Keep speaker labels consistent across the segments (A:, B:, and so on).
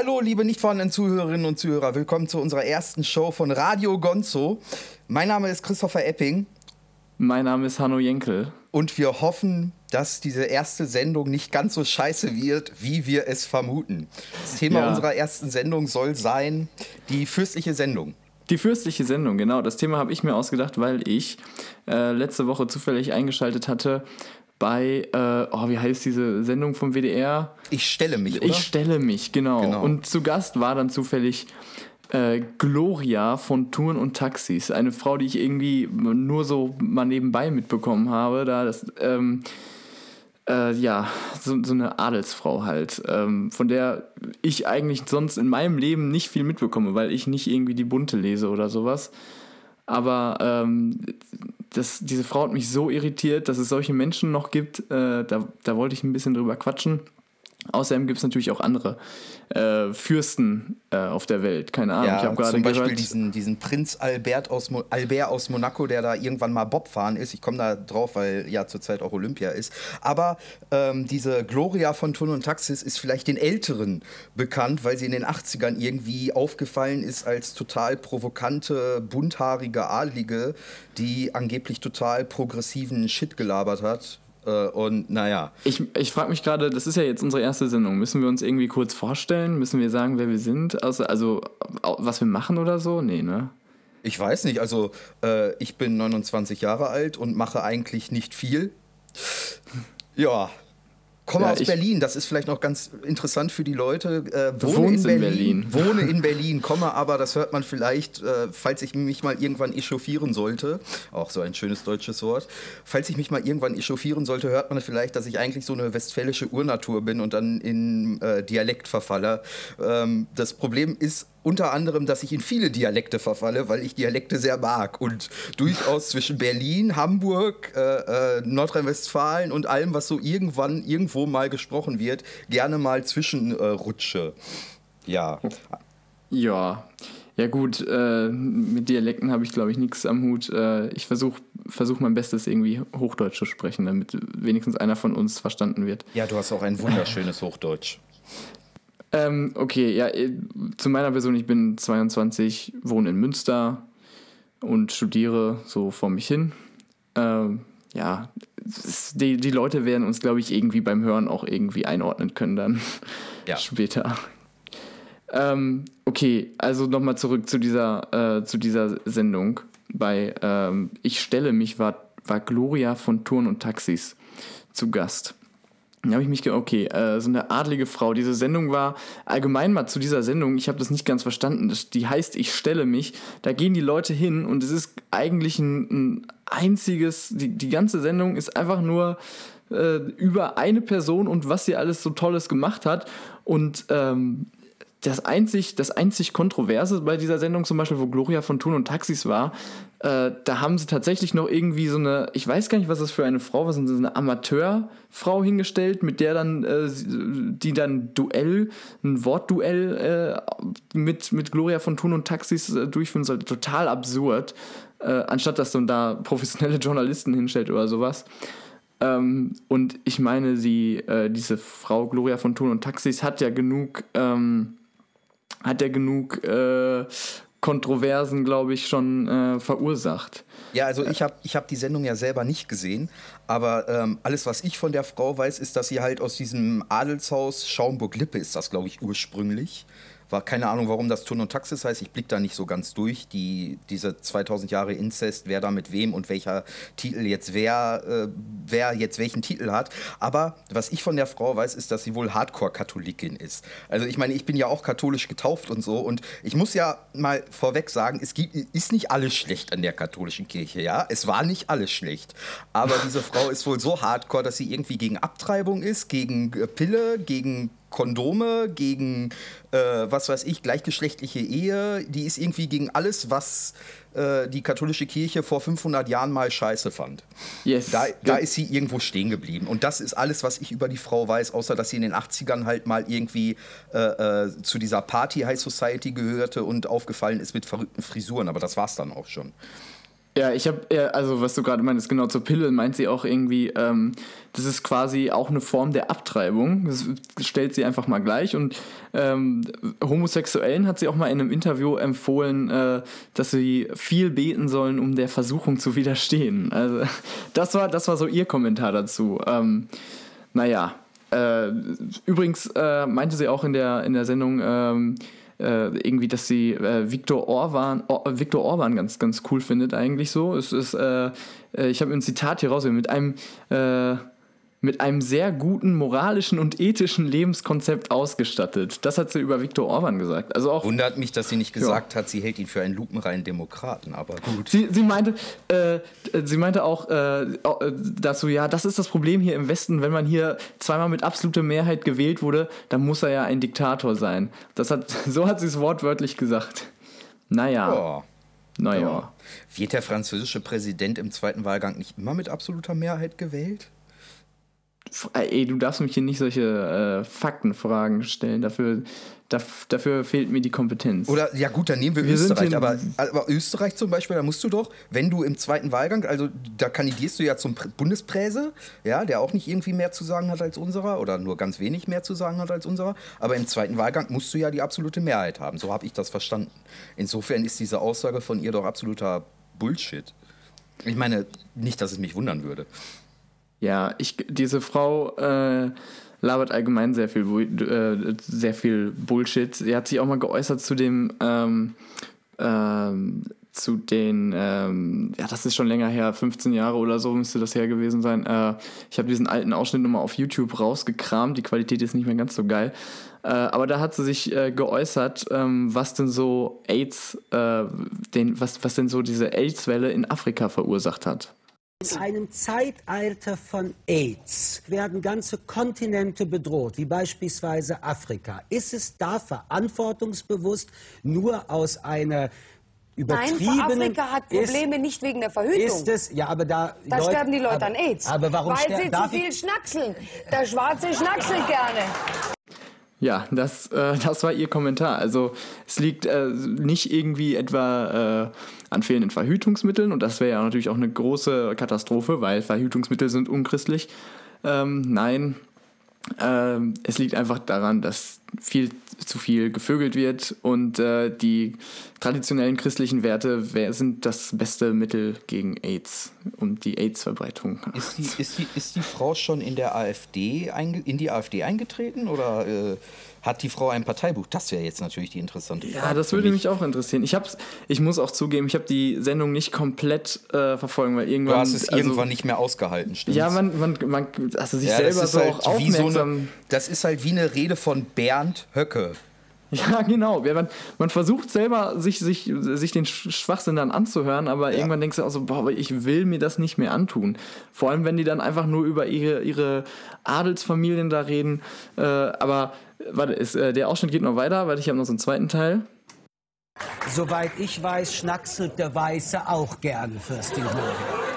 A: Hallo, liebe nicht vorhandenen Zuhörerinnen und Zuhörer. Willkommen zu unserer ersten Show von Radio Gonzo. Mein Name ist Christopher Epping.
B: Mein Name ist Hanno Jenkel.
A: Und wir hoffen, dass diese erste Sendung nicht ganz so scheiße wird, wie wir es vermuten. Das Thema ja. unserer ersten Sendung soll sein die fürstliche Sendung.
B: Die fürstliche Sendung, genau. Das Thema habe ich mir ausgedacht, weil ich äh, letzte Woche zufällig eingeschaltet hatte bei, äh, oh, wie heißt diese Sendung vom WDR?
A: Ich stelle mich, oder?
B: Ich stelle mich, genau. genau. Und zu Gast war dann zufällig äh, Gloria von Touren und Taxis. Eine Frau, die ich irgendwie nur so mal nebenbei mitbekommen habe. Da das, ähm, äh, ja, so, so, eine Adelsfrau halt, ähm, von der ich eigentlich sonst in meinem Leben nicht viel mitbekomme, weil ich nicht irgendwie die Bunte lese oder sowas. Aber ähm, das, diese Frau hat mich so irritiert, dass es solche Menschen noch gibt. Äh, da, da wollte ich ein bisschen drüber quatschen. Außerdem gibt es natürlich auch andere äh, Fürsten äh, auf der Welt. Keine Ahnung.
A: Ja, ich habe gerade zum Beispiel gehört, diesen, diesen Prinz Albert aus, Mo Albert aus Monaco, der da irgendwann mal Bob fahren ist. Ich komme da drauf, weil ja zurzeit auch Olympia ist. Aber ähm, diese Gloria von Thun und Taxis ist vielleicht den Älteren bekannt, weil sie in den 80ern irgendwie aufgefallen ist als total provokante, bunthaarige Adlige, die angeblich total progressiven Shit gelabert hat und naja.
B: Ich, ich frage mich gerade, das ist ja jetzt unsere erste Sendung. Müssen wir uns irgendwie kurz vorstellen? Müssen wir sagen, wer wir sind? Also, also was wir machen oder so? Nee, ne?
A: Ich weiß nicht. Also, äh, ich bin 29 Jahre alt und mache eigentlich nicht viel. Ja, komme ja, aus Berlin, das ist vielleicht noch ganz interessant für die Leute.
B: Äh, wohne in Berlin,
A: in Berlin, Wohne in Berlin, komme aber, das hört man vielleicht, äh, falls ich mich mal irgendwann echauffieren sollte, auch so ein schönes deutsches Wort, falls ich mich mal irgendwann echauffieren sollte, hört man vielleicht, dass ich eigentlich so eine westfälische Urnatur bin und dann in äh, Dialekt verfalle. Ähm, das Problem ist unter anderem, dass ich in viele Dialekte verfalle, weil ich Dialekte sehr mag und durchaus zwischen Berlin, Hamburg, äh, äh, Nordrhein-Westfalen und allem, was so irgendwann irgendwo mal gesprochen wird, gerne mal zwischenrutsche. Äh, ja.
B: Ja. Ja gut, äh, mit Dialekten habe ich glaube ich nichts am Hut. Äh, ich versuche versuch mein Bestes irgendwie Hochdeutsch zu sprechen, damit wenigstens einer von uns verstanden wird.
A: Ja, du hast auch ein wunderschönes Hochdeutsch.
B: Ähm, okay, ja, äh, zu meiner Person, ich bin 22, wohne in Münster und studiere so vor mich hin. Ähm, ja, die, die Leute werden uns, glaube ich, irgendwie beim Hören auch irgendwie einordnen können dann ja. später. Ähm, okay, also nochmal zurück zu dieser, äh, zu dieser Sendung. Bei ähm, Ich stelle mich war, war Gloria von Touren und Taxis zu Gast. Da habe ich mich gedacht, okay, äh, so eine adlige Frau. Diese Sendung war allgemein mal zu dieser Sendung, ich habe das nicht ganz verstanden. Das, die heißt Ich stelle mich. Da gehen die Leute hin und es ist eigentlich ein, ein einziges, die, die ganze Sendung ist einfach nur äh, über eine Person und was sie alles so Tolles gemacht hat. Und ähm, das einzig, das einzig Kontroverse bei dieser Sendung, zum Beispiel, wo Gloria von Thun und Taxis war, äh, da haben sie tatsächlich noch irgendwie so eine, ich weiß gar nicht, was das für eine Frau war, so eine Amateurfrau hingestellt, mit der dann, äh, die dann Duell, ein Wortduell äh, mit, mit Gloria von Thun und Taxis äh, durchführen sollte. Total absurd. Äh, anstatt dass man da professionelle Journalisten hinstellt oder sowas. Ähm, und ich meine, sie, äh, diese Frau Gloria von Thun und Taxis hat ja genug, ähm, hat ja genug Kontroversen, glaube ich, schon äh, verursacht.
A: Ja, also ich habe ich hab die Sendung ja selber nicht gesehen, aber ähm, alles, was ich von der Frau weiß, ist, dass sie halt aus diesem Adelshaus Schaumburg-Lippe ist das, glaube ich, ursprünglich. War keine Ahnung, warum das Turn und Taxis heißt. Ich blicke da nicht so ganz durch. Die, diese 2000 Jahre Inzest, wer da mit wem und welcher Titel jetzt wer, äh, wer jetzt welchen Titel hat. Aber was ich von der Frau weiß, ist, dass sie wohl Hardcore-Katholikin ist. Also ich meine, ich bin ja auch katholisch getauft und so. Und ich muss ja mal vorweg sagen, es gibt, ist nicht alles schlecht an der katholischen Kirche, ja. Es war nicht alles schlecht. Aber diese Frau ist wohl so hardcore, dass sie irgendwie gegen Abtreibung ist, gegen Pille, gegen Kondome, gegen, äh, was weiß ich, gleichgeschlechtliche Ehe. Die ist irgendwie gegen alles, was äh, die katholische Kirche vor 500 Jahren mal scheiße fand. Yes. Da, da ist sie irgendwo stehen geblieben. Und das ist alles, was ich über die Frau weiß, außer dass sie in den 80ern halt mal irgendwie äh, äh, zu dieser Party High Society gehörte und aufgefallen ist mit verrückten Frisuren. Aber das war's dann auch schon.
B: Ja, ich habe, also was du gerade meinst, genau zur Pille meint sie auch irgendwie, ähm, das ist quasi auch eine Form der Abtreibung. Das stellt sie einfach mal gleich. Und ähm, Homosexuellen hat sie auch mal in einem Interview empfohlen, äh, dass sie viel beten sollen, um der Versuchung zu widerstehen. Also das war, das war so ihr Kommentar dazu. Ähm, naja. Äh, übrigens äh, meinte sie auch in der, in der Sendung, ähm, äh, irgendwie, dass sie äh, Viktor Orban, Or, Viktor Orban ganz, ganz cool findet eigentlich so. Es ist, äh, äh ich habe ein Zitat hier raus, mit einem äh, mit einem sehr guten moralischen und ethischen Lebenskonzept ausgestattet. Das hat sie über Viktor Orban gesagt. Also auch,
A: Wundert mich, dass sie nicht gesagt ja. hat, sie hält ihn für einen lupenreinen Demokraten, aber gut.
B: Sie, sie meinte, äh, sie meinte auch äh, dazu, ja, das ist das Problem hier im Westen, wenn man hier zweimal mit absoluter Mehrheit gewählt wurde, dann muss er ja ein Diktator sein. Das hat, so hat sie es wortwörtlich gesagt. Naja. Oh.
A: Naja. Ja. Wird der französische Präsident im zweiten Wahlgang nicht immer mit absoluter Mehrheit gewählt?
B: Ey, du darfst mich hier nicht solche äh, Faktenfragen stellen. Dafür, dafür fehlt mir die Kompetenz.
A: Oder, ja gut, dann nehmen wir, wir Österreich. Aber, aber, Österreich zum Beispiel, da musst du doch, wenn du im zweiten Wahlgang, also da kandidierst du ja zum Bundespräse, ja, der auch nicht irgendwie mehr zu sagen hat als unserer oder nur ganz wenig mehr zu sagen hat als unserer. Aber im zweiten Wahlgang musst du ja die absolute Mehrheit haben. So habe ich das verstanden. Insofern ist diese Aussage von ihr doch absoluter Bullshit. Ich meine, nicht, dass es mich wundern würde.
B: Ja, ich, diese Frau äh, labert allgemein sehr viel, äh, sehr viel Bullshit. Sie hat sich auch mal geäußert zu dem, ähm, ähm, zu den, ähm, ja, das ist schon länger her, 15 Jahre oder so müsste das her gewesen sein. Äh, ich habe diesen alten Ausschnitt nochmal auf YouTube rausgekramt. Die Qualität ist nicht mehr ganz so geil. Äh, aber da hat sie sich äh, geäußert, ähm, was denn so AIDS, äh, den, was, was denn so diese AIDS-Welle in Afrika verursacht hat.
C: In einem Zeitalter von AIDS werden ganze Kontinente bedroht, wie beispielsweise Afrika. Ist es da verantwortungsbewusst, nur aus einer übertriebenen...
D: Nein, Afrika hat Probleme ist, nicht wegen der Verhütung.
C: Ist es, ja, aber da...
D: Da Leute, sterben die Leute aber, an AIDS.
C: Aber warum
D: Weil sie zu viel schnackseln. Der Schwarze schnackselt gerne.
B: Ja, das, äh, das war ihr Kommentar. Also es liegt äh, nicht irgendwie etwa äh, an fehlenden Verhütungsmitteln und das wäre ja natürlich auch eine große Katastrophe, weil Verhütungsmittel sind unchristlich. Ähm, nein, ähm, es liegt einfach daran, dass viel zu viel gevögelt wird und äh, die traditionellen christlichen Werte sind das beste Mittel gegen AIDS und die AIDS-Verbreitung.
A: Ist die, ist, die, ist die Frau schon in der AfD in die AfD eingetreten oder äh, hat die Frau ein Parteibuch? Das wäre jetzt natürlich die interessante
B: Frage. Ja, das würde mich. mich auch interessieren. Ich, hab's, ich muss auch zugeben, ich habe die Sendung nicht komplett äh, verfolgen, weil irgendwann. Du
A: hast es also, irgendwann nicht mehr ausgehalten,
B: stimmt? Ja, man, man, man also sich ja, selber so halt auch aufmerksam. So
A: eine, das ist halt wie eine Rede von Bernd Höcke.
B: Ja, genau. Man, man versucht selber, sich, sich, sich den Schwachsinn dann anzuhören, aber ja. irgendwann denkst du auch so, boah, ich will mir das nicht mehr antun. Vor allem, wenn die dann einfach nur über ihre, ihre Adelsfamilien da reden. Äh, aber warte, ist, äh, der Ausschnitt geht noch weiter, weil ich habe noch so einen zweiten Teil.
C: Soweit ich weiß, schnackselt der Weiße auch gerne, Fürstin Gloria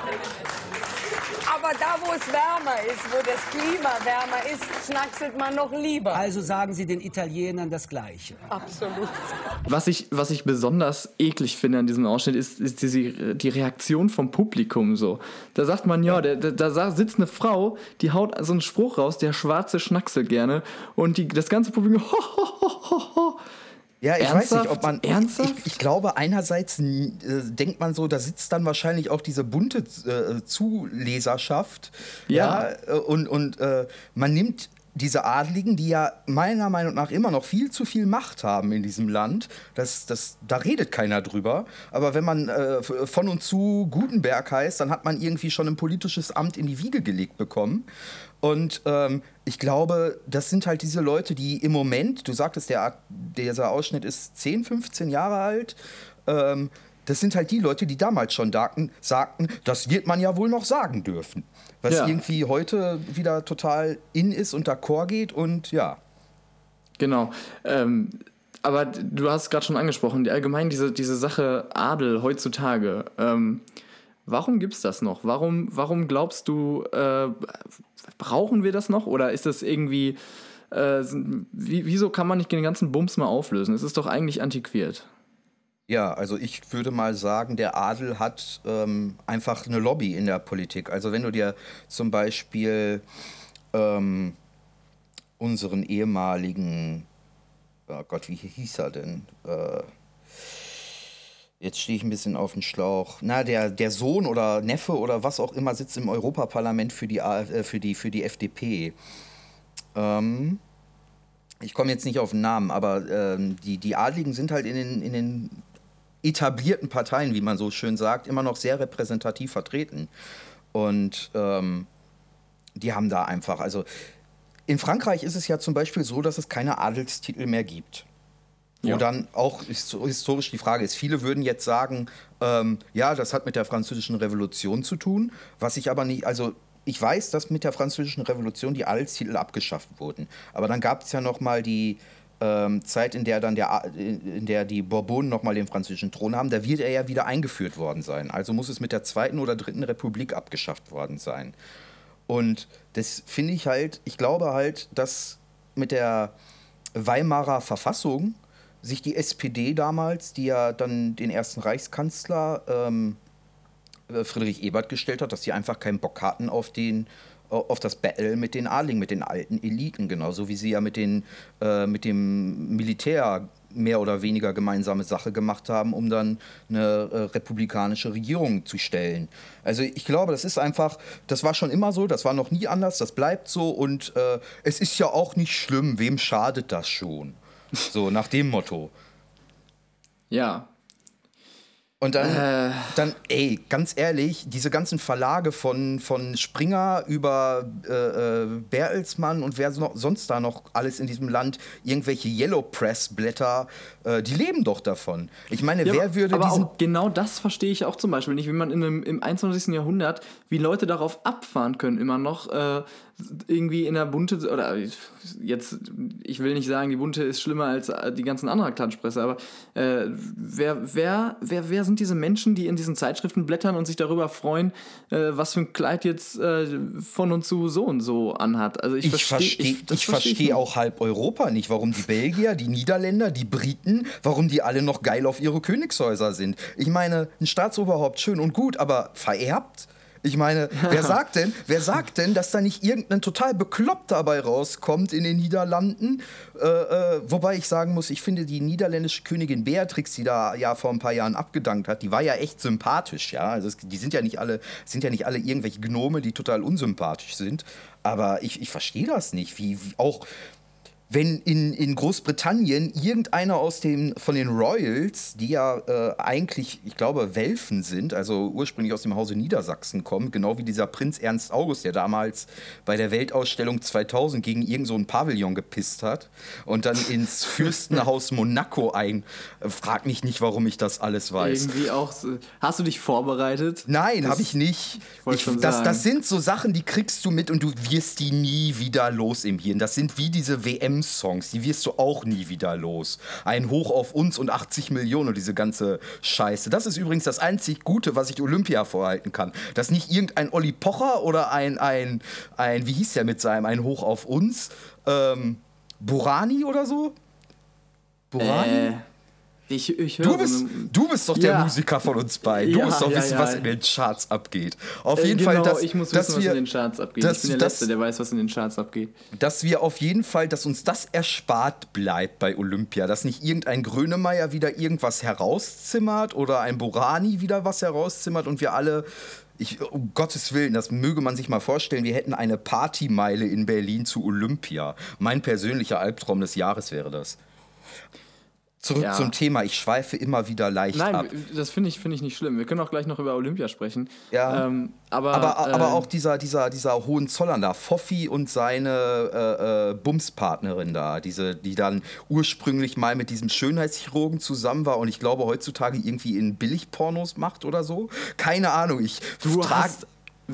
D: wo es wärmer ist, wo das Klima wärmer ist, schnackselt man noch lieber.
C: Also sagen Sie den Italienern das Gleiche.
D: Absolut.
B: Was ich, was ich besonders eklig finde an diesem Ausschnitt, ist, ist diese, die Reaktion vom Publikum so. Da sagt man, ja, da, da sitzt eine Frau, die haut so einen Spruch raus, der Schwarze schnackselt gerne. Und die, das ganze Publikum, ho, ho, ho, ho, ho.
A: Ja, ich Ernsthaft? weiß nicht, ob man. Ernsthaft? Ich, ich glaube, einerseits äh, denkt man so, da sitzt dann wahrscheinlich auch diese bunte äh, Zuleserschaft. Ja. ja und und äh, man nimmt diese Adligen, die ja meiner Meinung nach immer noch viel zu viel Macht haben in diesem Land, das, das, da redet keiner drüber. Aber wenn man äh, von und zu Gutenberg heißt, dann hat man irgendwie schon ein politisches Amt in die Wiege gelegt bekommen. Und ähm, ich glaube, das sind halt diese Leute, die im Moment, du sagtest, der, dieser Ausschnitt ist 10, 15 Jahre alt, ähm, das sind halt die Leute, die damals schon sagten, sagten, das wird man ja wohl noch sagen dürfen. Was ja. irgendwie heute wieder total in ist und d'accord geht und ja.
B: Genau. Ähm, aber du hast es gerade schon angesprochen, allgemein diese, diese Sache Adel heutzutage. Ähm, warum gibt es das noch? Warum, warum glaubst du, äh, brauchen wir das noch? Oder ist das irgendwie, äh, wieso kann man nicht den ganzen Bums mal auflösen? Es ist doch eigentlich antiquiert.
A: Ja, also ich würde mal sagen, der Adel hat ähm, einfach eine Lobby in der Politik. Also wenn du dir zum Beispiel ähm, unseren ehemaligen, oh Gott, wie hieß er denn? Äh, jetzt stehe ich ein bisschen auf dem Schlauch. Na, der, der Sohn oder Neffe oder was auch immer sitzt im Europaparlament für die, äh, für die, für die FDP. Ähm, ich komme jetzt nicht auf den Namen, aber ähm, die, die Adligen sind halt in den, in den etablierten Parteien, wie man so schön sagt, immer noch sehr repräsentativ vertreten. Und ähm, die haben da einfach, also in Frankreich ist es ja zum Beispiel so, dass es keine Adelstitel mehr gibt. Ja. Wo dann auch historisch die Frage ist, viele würden jetzt sagen, ähm, ja, das hat mit der französischen Revolution zu tun, was ich aber nicht, also ich weiß, dass mit der französischen Revolution die Adelstitel abgeschafft wurden. Aber dann gab es ja noch mal die ähm, Zeit, in der dann der, in der die Bourbonen noch mal den französischen Thron haben. Da wird er ja wieder eingeführt worden sein. Also muss es mit der zweiten oder dritten Republik abgeschafft worden sein. Und das finde ich halt, ich glaube halt, dass mit der Weimarer Verfassung sich die SPD damals, die ja dann den ersten Reichskanzler ähm, äh, Friedrich Ebert gestellt hat, dass sie einfach keinen Bock hatten auf den auf das Battle mit den Adligen, mit den alten Eliten, genauso wie sie ja mit, den, äh, mit dem Militär mehr oder weniger gemeinsame Sache gemacht haben, um dann eine äh, republikanische Regierung zu stellen. Also ich glaube, das ist einfach, das war schon immer so, das war noch nie anders, das bleibt so und äh, es ist ja auch nicht schlimm, wem schadet das schon? So nach dem Motto.
B: Ja,
A: und dann, äh. dann, ey, ganz ehrlich, diese ganzen Verlage von, von Springer über äh, äh, Bertelsmann und wer noch, sonst da noch alles in diesem Land, irgendwelche Yellow Press Blätter, äh, die leben doch davon. Ich meine, ja, wer würde
B: aber diesen. Auch genau das verstehe ich auch zum Beispiel nicht, wie man in einem, im 21. Jahrhundert, wie Leute darauf abfahren können, immer noch äh, irgendwie in der Bunte, oder jetzt, ich will nicht sagen, die Bunte ist schlimmer als die ganzen anderen Klatschpresse, aber äh, wer, wer, wer, wer sind diese Menschen, die in diesen Zeitschriften blättern und sich darüber freuen, äh, was für ein Kleid jetzt äh, von und zu so und so anhat?
A: Also ich, ich verstehe ich, ich versteh auch halb Europa nicht, warum die Belgier, die Niederländer, die Briten, warum die alle noch geil auf ihre Königshäuser sind. Ich meine, ein Staatsoberhaupt schön und gut, aber vererbt? Ich meine, wer sagt denn, wer sagt denn, dass da nicht irgendein total bekloppt dabei rauskommt in den Niederlanden? Äh, äh, wobei ich sagen muss, ich finde die niederländische Königin Beatrix, die da ja vor ein paar Jahren abgedankt hat, die war ja echt sympathisch, ja. Also es, die sind ja nicht alle, sind ja nicht alle irgendwelche Gnome, die total unsympathisch sind. Aber ich, ich verstehe das nicht, wie, wie auch wenn in, in Großbritannien irgendeiner aus den, von den Royals, die ja äh, eigentlich, ich glaube, Welfen sind, also ursprünglich aus dem Hause Niedersachsen kommen, genau wie dieser Prinz Ernst August, der damals bei der Weltausstellung 2000 gegen irgendeinen so Pavillon gepisst hat und dann ins Fürstenhaus Monaco ein. Äh, frag mich nicht, warum ich das alles weiß.
B: Irgendwie auch. Hast du dich vorbereitet?
A: Nein, habe ich nicht. Ich ich, das, das sind so Sachen, die kriegst du mit und du wirst die nie wieder los im Hirn. Das sind wie diese WM songs die wirst du auch nie wieder los. Ein Hoch auf uns und 80 Millionen und diese ganze Scheiße. Das ist übrigens das einzig Gute, was ich Olympia vorhalten kann. Dass nicht irgendein Olli Pocher oder ein, ein, ein wie hieß der mit seinem, ein Hoch auf uns, ähm, Burani oder so?
B: Burani? Äh. Ich, ich
A: du, bist, so du bist doch der ja. Musiker von uns beiden. Du ja, musst doch ja, wissen, was in den Charts abgeht. Auf äh, jeden genau, Fall, dass,
B: ich muss
A: dass
B: wissen,
A: wir,
B: was in den Charts abgeht. Dass, ich bin der dass, Letzte, der weiß, was in den Charts abgeht.
A: Dass wir auf jeden Fall, dass uns das erspart bleibt bei Olympia. Dass nicht irgendein Grönemeyer wieder irgendwas herauszimmert oder ein Borani wieder was herauszimmert und wir alle ich, um Gottes Willen, das möge man sich mal vorstellen, wir hätten eine Partymeile in Berlin zu Olympia. Mein persönlicher Albtraum des Jahres wäre das. Zurück ja. zum Thema. Ich schweife immer wieder leicht
B: Nein,
A: ab.
B: das finde ich, find ich nicht schlimm. Wir können auch gleich noch über Olympia sprechen.
A: Ja. Ähm, aber, aber, äh, aber auch dieser, dieser, dieser Hohenzollern da, Foffi und seine äh, äh, Bumspartnerin da, diese, die dann ursprünglich mal mit diesem Schönheitschirurgen zusammen war und ich glaube heutzutage irgendwie in Billigpornos macht oder so. Keine Ahnung. Ich
B: du hast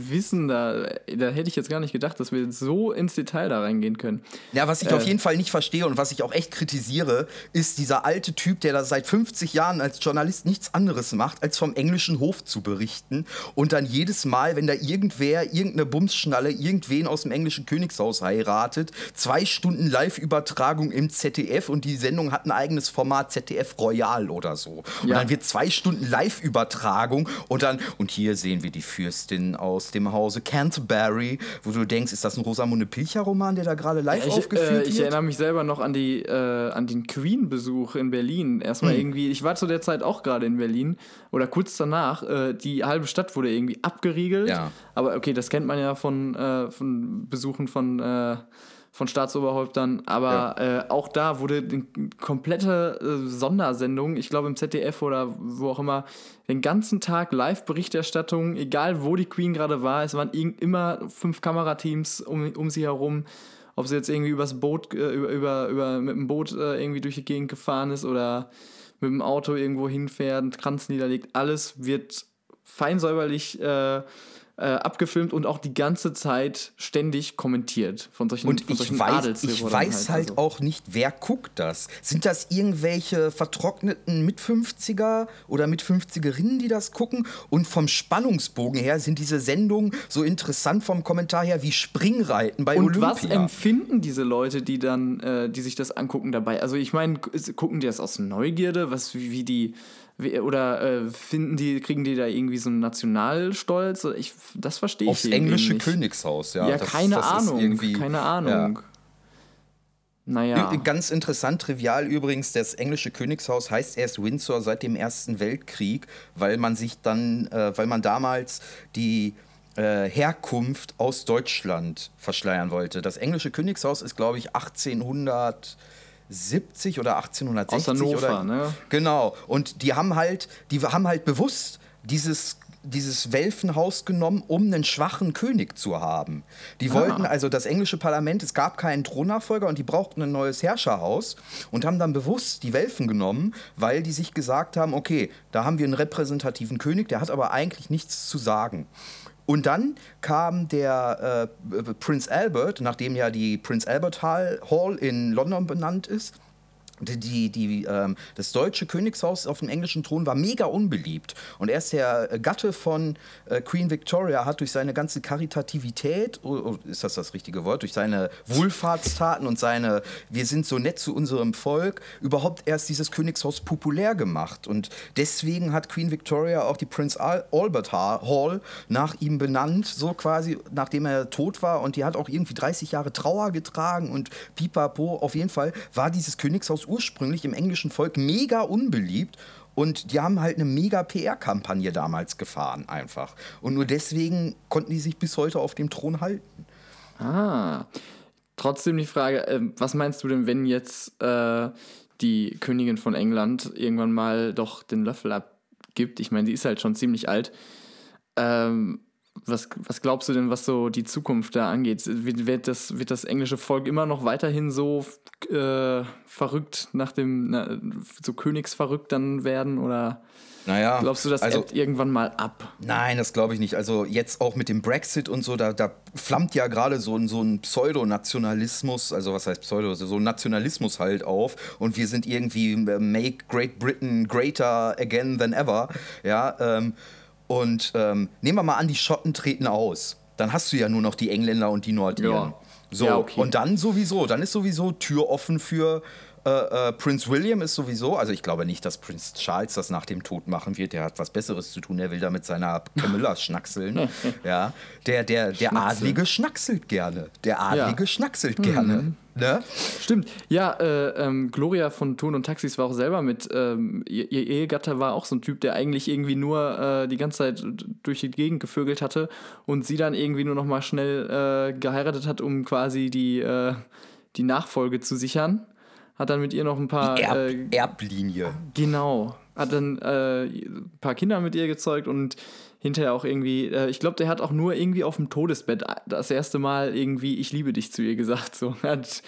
B: Wissen da, da hätte ich jetzt gar nicht gedacht, dass wir so ins Detail da reingehen können.
A: Ja, was ich
B: Äh.
A: auf jeden Fall nicht verstehe und was ich auch echt kritisiere, ist dieser alte Typ, der da seit 50 Jahren als Journalist nichts anderes macht, als vom englischen Hof zu berichten und dann jedes Mal, wenn da irgendwer, irgendeine Bumsschnalle, irgendwen aus dem englischen Königshaus heiratet, zwei Stunden Live-Übertragung im ZDF und die Sendung hat ein eigenes Format ZDF Royal oder so. Und
B: Ja.
A: dann wird zwei Stunden Live-Übertragung und dann, und hier sehen wir die Fürstin aus dem Hause Canterbury, wo du denkst, ist das ein Rosamunde Pilcher-Roman, der da gerade live
B: Ich,
A: aufgeführt
B: äh, ich
A: wird?
B: erinnere mich selber noch an, die, äh, an den Queen-Besuch in Berlin. Erstmal
A: Hm.
B: irgendwie, ich war zu der Zeit auch gerade in Berlin oder kurz danach. Äh, die halbe Stadt wurde irgendwie abgeriegelt.
A: Ja.
B: Aber okay, das kennt man ja von, äh, von Besuchen von, äh, von Staatsoberhäuptern. Aber äh, auch da wurde eine komplette äh, Sondersendung, ich glaube im ZDF oder wo auch immer, den ganzen Tag Live-Berichterstattung, egal wo die Queen gerade war. Es waren immer fünf Kamerateams um, um sie herum ob sie jetzt irgendwie übers Boot, äh, über, über, über, mit dem Boot äh, irgendwie durch die Gegend gefahren ist oder mit dem Auto irgendwo hinfährt, einen Kranz niederlegt, alles wird fein säuberlich äh, abgefilmt und auch die ganze Zeit ständig kommentiert von solchen,
A: Und
B: von
A: ich
B: solchen
A: weiß, ich
B: Adelsreportern
A: weiß halt
B: also.
A: auch nicht, wer guckt das. Sind das irgendwelche vertrockneten Mit-50er oder Mit-50erinnen, die das gucken? Und vom Spannungsbogen her sind diese Sendungen so interessant vom Kommentar her wie Springreiten bei
B: Und
A: Olympia.
B: was empfinden diese Leute, die dann, äh, die sich das angucken dabei? Also ich meine, gucken die das aus Neugierde, was wie, wie die oder äh, finden die, kriegen die da irgendwie so einen Nationalstolz? Ich, das verstehe ich
A: Aufs englische
B: nicht.
A: Königshaus, ja.
B: Ja,
A: Das-
B: keine
A: das
B: Ahnung. Keine
A: Ja.
B: Ahnung. Naja.
A: Ü- Ganz interessant, trivial übrigens, das englische Königshaus heißt erst Windsor seit dem Ersten Weltkrieg, weil man sich dann, äh, weil man damals die äh, Herkunft aus Deutschland verschleiern wollte. Das englische Königshaus ist, glaube ich, 1870 oder 1860
B: Aus Hannover,
A: oder
B: ne?
A: Genau. Und die haben halt, die haben halt bewusst dieses dieses Welfenhaus genommen, um einen schwachen König zu haben. Die wollten also das englische Parlament, es gab keinen Thronnachfolger und die brauchten ein neues Herrscherhaus und haben dann bewusst die Welfen genommen, weil die sich gesagt haben, okay, da haben wir einen repräsentativen König, der hat aber eigentlich nichts zu sagen. Und dann kam der äh, Prince Albert, nachdem ja die Prince Albert Hall, Hall in London benannt ist, die, die, ähm, das deutsche Königshaus auf dem englischen Thron war mega unbeliebt. Und erst der äh, Gatte von äh, Queen Victoria hat durch seine ganze Karitativität, oh, oh, ist das das richtige Wort, durch seine Wohlfahrtstaten und seine, wir sind so nett zu unserem Volk, überhaupt erst dieses Königshaus populär gemacht. Und deswegen hat Queen Victoria auch die Prince Al Albert Ha- Hall nach ihm benannt, so quasi, nachdem er tot war. Und die hat auch irgendwie 30 Jahre Trauer getragen und pipapo. Auf jeden Fall war dieses Königshaus ursprünglich im englischen Volk mega unbeliebt. Und die haben halt eine mega PR-Kampagne damals gefahren, einfach. Und nur deswegen konnten die sich bis heute auf dem Thron halten.
B: Ah. Trotzdem die Frage, äh, was meinst du denn, wenn jetzt äh, die Königin von England irgendwann mal doch den Löffel abgibt? Ich meine, die ist halt schon ziemlich alt. Ähm, was, was glaubst du denn, was so die Zukunft da angeht? Wird, wird, das, wird das englische Volk immer noch weiterhin so äh, verrückt nach dem, na, so königsverrückt dann werden? Oder
A: Naja,
B: glaubst du, das
A: also,
B: irgendwann mal ab?
A: Nein, das glaube ich nicht. Also jetzt auch mit dem Brexit und so, da, da flammt ja gerade so, ein- so ein Pseudonationalismus, also was heißt Pseudo, so ein Nationalismus halt auf und wir sind irgendwie äh, make Great Britain greater again than ever, ja, ähm, und ähm, nehmen wir mal an, die Schotten treten aus. Dann hast du ja nur noch die Engländer und die Nordiren.
B: Ja.
A: So,
B: Ja, okay.
A: und dann sowieso, dann ist sowieso Tür offen für äh, äh, Prinz William ist sowieso, also ich glaube nicht, dass Prinz Charles das nach dem Tod machen wird. Der hat was Besseres zu tun. Der will da mit seiner Camilla schnackseln. ja, der, der, der Adlige schnackselt gerne. Der Adlige
B: Ja. Mhm.
A: schnackselt gerne. Ne?
B: Stimmt. Ja, äh, ähm, Gloria von Ton und Taxis war auch selber mit. Ähm, ihr, ihr Ehegatte war auch so ein Typ, der eigentlich irgendwie nur äh, die ganze Zeit durch die Gegend gevögelt hatte und sie dann irgendwie nur noch mal schnell äh, geheiratet hat, um quasi die, äh, die Nachfolge zu sichern. Hat dann mit ihr noch ein paar.
A: Erb,
B: äh,
A: Erblinie.
B: Genau. Hat dann äh, ein paar Kinder mit ihr gezeugt und hinterher auch irgendwie, äh, ich glaube, der hat auch nur irgendwie auf dem Todesbett das erste Mal irgendwie Ich liebe dich zu ihr gesagt. So hat,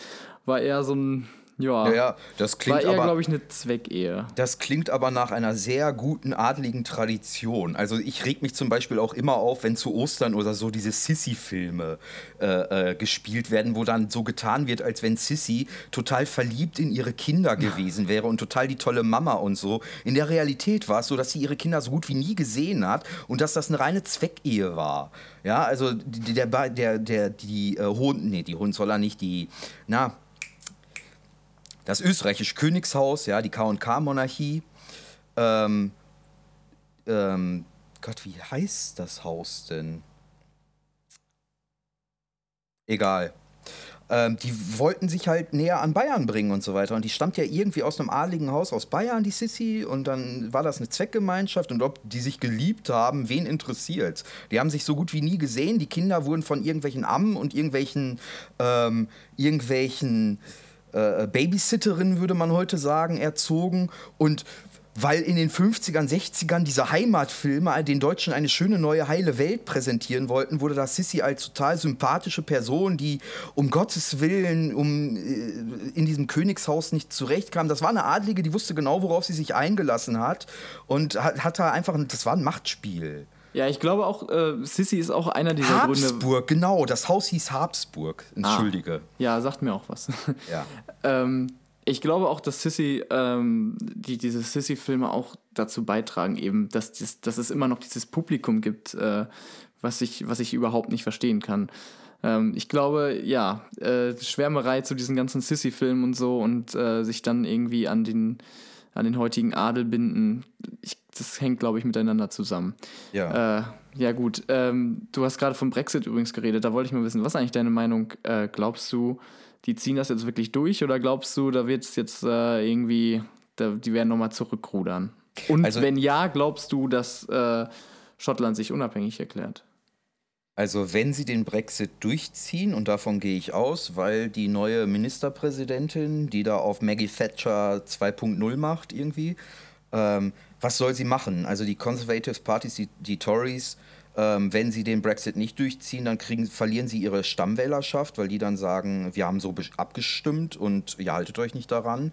B: war eher so ein, Ja,
A: Ja, ja, das
B: war
A: klingt
B: eher,
A: aber.
B: glaube ich, eine Zweckehe.
A: Das klingt aber nach einer sehr guten adligen Tradition. Also ich reg mich zum Beispiel auch immer auf, wenn zu Ostern oder so diese Sissy-Filme äh, äh, gespielt werden, wo dann so getan wird, als wenn Sissy total verliebt in ihre Kinder gewesen wäre und total die tolle Mama und so. In der Realität war es so, dass sie ihre Kinder so gut wie nie gesehen hat und dass das eine reine Zweckehe war. Ja, also die- der, der, der, der die äh, Hohen, nee, die Hohenzollern nicht, die, na, das österreichische Königshaus, ja, die K&K-Monarchie. Ähm, ähm, Gott, wie heißt das Haus denn? Egal. Ähm, die wollten sich halt näher an Bayern bringen und so weiter. Und die stammt ja irgendwie aus einem adligen Haus aus Bayern, die Sissi. Und dann war das eine Zweckgemeinschaft. Und ob die sich geliebt haben, wen interessiert? Die haben sich so gut wie nie gesehen. Die Kinder wurden von irgendwelchen Ammen und irgendwelchen, ähm, irgendwelchen äh, Babysitterinnen, würde man heute sagen, erzogen. Und weil in den 50ern, 60ern diese Heimatfilme den Deutschen eine schöne neue heile Welt präsentieren wollten, wurde das Sissy als total sympathische Person, die um Gottes Willen um, äh, in diesem Königshaus nicht zurechtkam. Das war eine Adlige, die wusste genau, worauf sie sich eingelassen hat und hat, hat da einfach, ein- das war ein Machtspiel.
B: Ja, ich glaube auch, äh, Sissy ist auch einer dieser Gründe.
A: Habsburg, genau, das Haus hieß Habsburg. Entschuldige.
B: Ja, sagt mir auch was.
A: Ja.
B: ähm, ich glaube auch, dass Sissy, ähm, die, diese Sissy-Filme auch dazu beitragen, eben, dass, das, dass es immer noch dieses Publikum gibt, äh, was, ich, was ich überhaupt nicht verstehen kann. Ähm, ich glaube, ja, äh, Schwärmerei zu diesen ganzen Sissy-Filmen und so und äh, sich dann irgendwie an den, an den heutigen Adel binden, ich, das hängt, glaube ich, miteinander zusammen.
A: Ja.
B: Äh, ja, gut. Ähm, du hast gerade vom Brexit übrigens geredet. Da wollte ich mal wissen, was ist eigentlich deine Meinung? Äh, glaubst du, die ziehen das jetzt wirklich durch oder glaubst du, da wird es jetzt äh, irgendwie, da, die werden nochmal zurückrudern? Und
A: Also-
B: wenn ja, glaubst du, dass äh, Schottland sich unabhängig erklärt?
A: Also wenn sie den Brexit durchziehen, und davon gehe ich aus, weil die neue Ministerpräsidentin, die da auf Maggie Thatcher 2.0 macht irgendwie, ähm, was soll sie machen? Also die Conservative Parties, die, die Tories, ähm, wenn sie den Brexit nicht durchziehen, dann kriegen, verlieren sie ihre Stammwählerschaft, weil die dann sagen, wir haben so abgestimmt und ihr haltet euch nicht daran.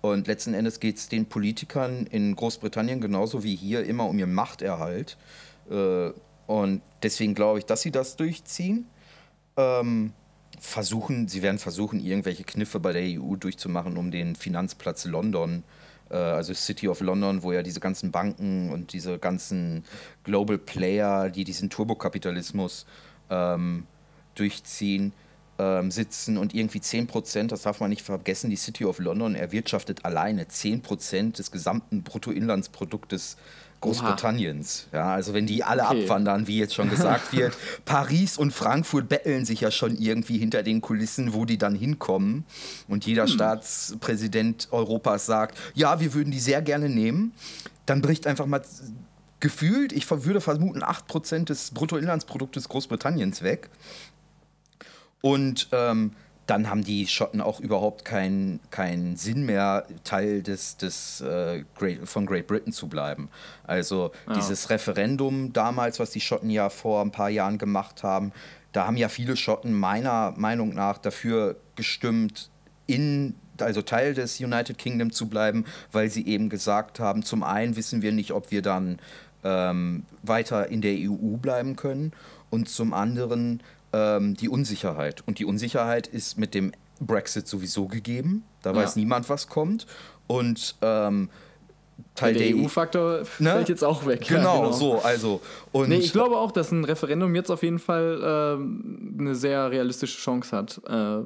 A: Und letzten Endes geht es den Politikern in Großbritannien genauso wie hier immer um ihren Machterhalt. Äh, und deswegen glaube ich, dass sie das durchziehen. Ähm, versuchen, sie werden versuchen, irgendwelche Kniffe bei der EU durchzumachen, um den Finanzplatz London, äh, also City of London, wo ja diese ganzen Banken und diese ganzen Global Player, die diesen Turbokapitalismus ähm, durchziehen, ähm, sitzen und irgendwie 10%, das darf man nicht vergessen, die City of London erwirtschaftet alleine 10% des gesamten Bruttoinlandsproduktes Großbritanniens. Ja, also wenn die alle
B: Okay.
A: abwandern, wie jetzt schon gesagt wird, Paris und Frankfurt betteln sich ja schon irgendwie hinter den Kulissen, wo die dann hinkommen. Und jeder Staatspräsident Europas sagt, ja, wir würden die sehr gerne nehmen. Dann bricht einfach mal gefühlt, ich würde vermuten, 8% des Bruttoinlandsproduktes Großbritanniens weg. Und ähm, dann haben die Schotten auch überhaupt keinen keinen Sinn mehr, Teil des, des, äh, Great, von Great Britain zu bleiben. Also dieses Referendum damals, was die Schotten ja vor ein paar Jahren gemacht haben, da haben ja viele Schotten meiner Meinung nach dafür gestimmt, in also Teil des United Kingdom zu bleiben, weil sie eben gesagt haben, zum einen wissen wir nicht, ob wir dann ähm, weiter in der EU bleiben können und zum anderen ähm, die Unsicherheit. Und die Unsicherheit ist mit dem Brexit sowieso gegeben. Da weiß
B: Ja.
A: niemand, was kommt. Und ähm, Teil
B: der
A: der, EU.
B: EU-Faktor
A: Ne?
B: fällt jetzt auch weg.
A: Genau,
B: Ja,
A: so, also. Und
B: Nee, ich glaube auch, dass ein Referendum jetzt auf jeden Fall ähm, eine sehr realistische Chance hat. Äh,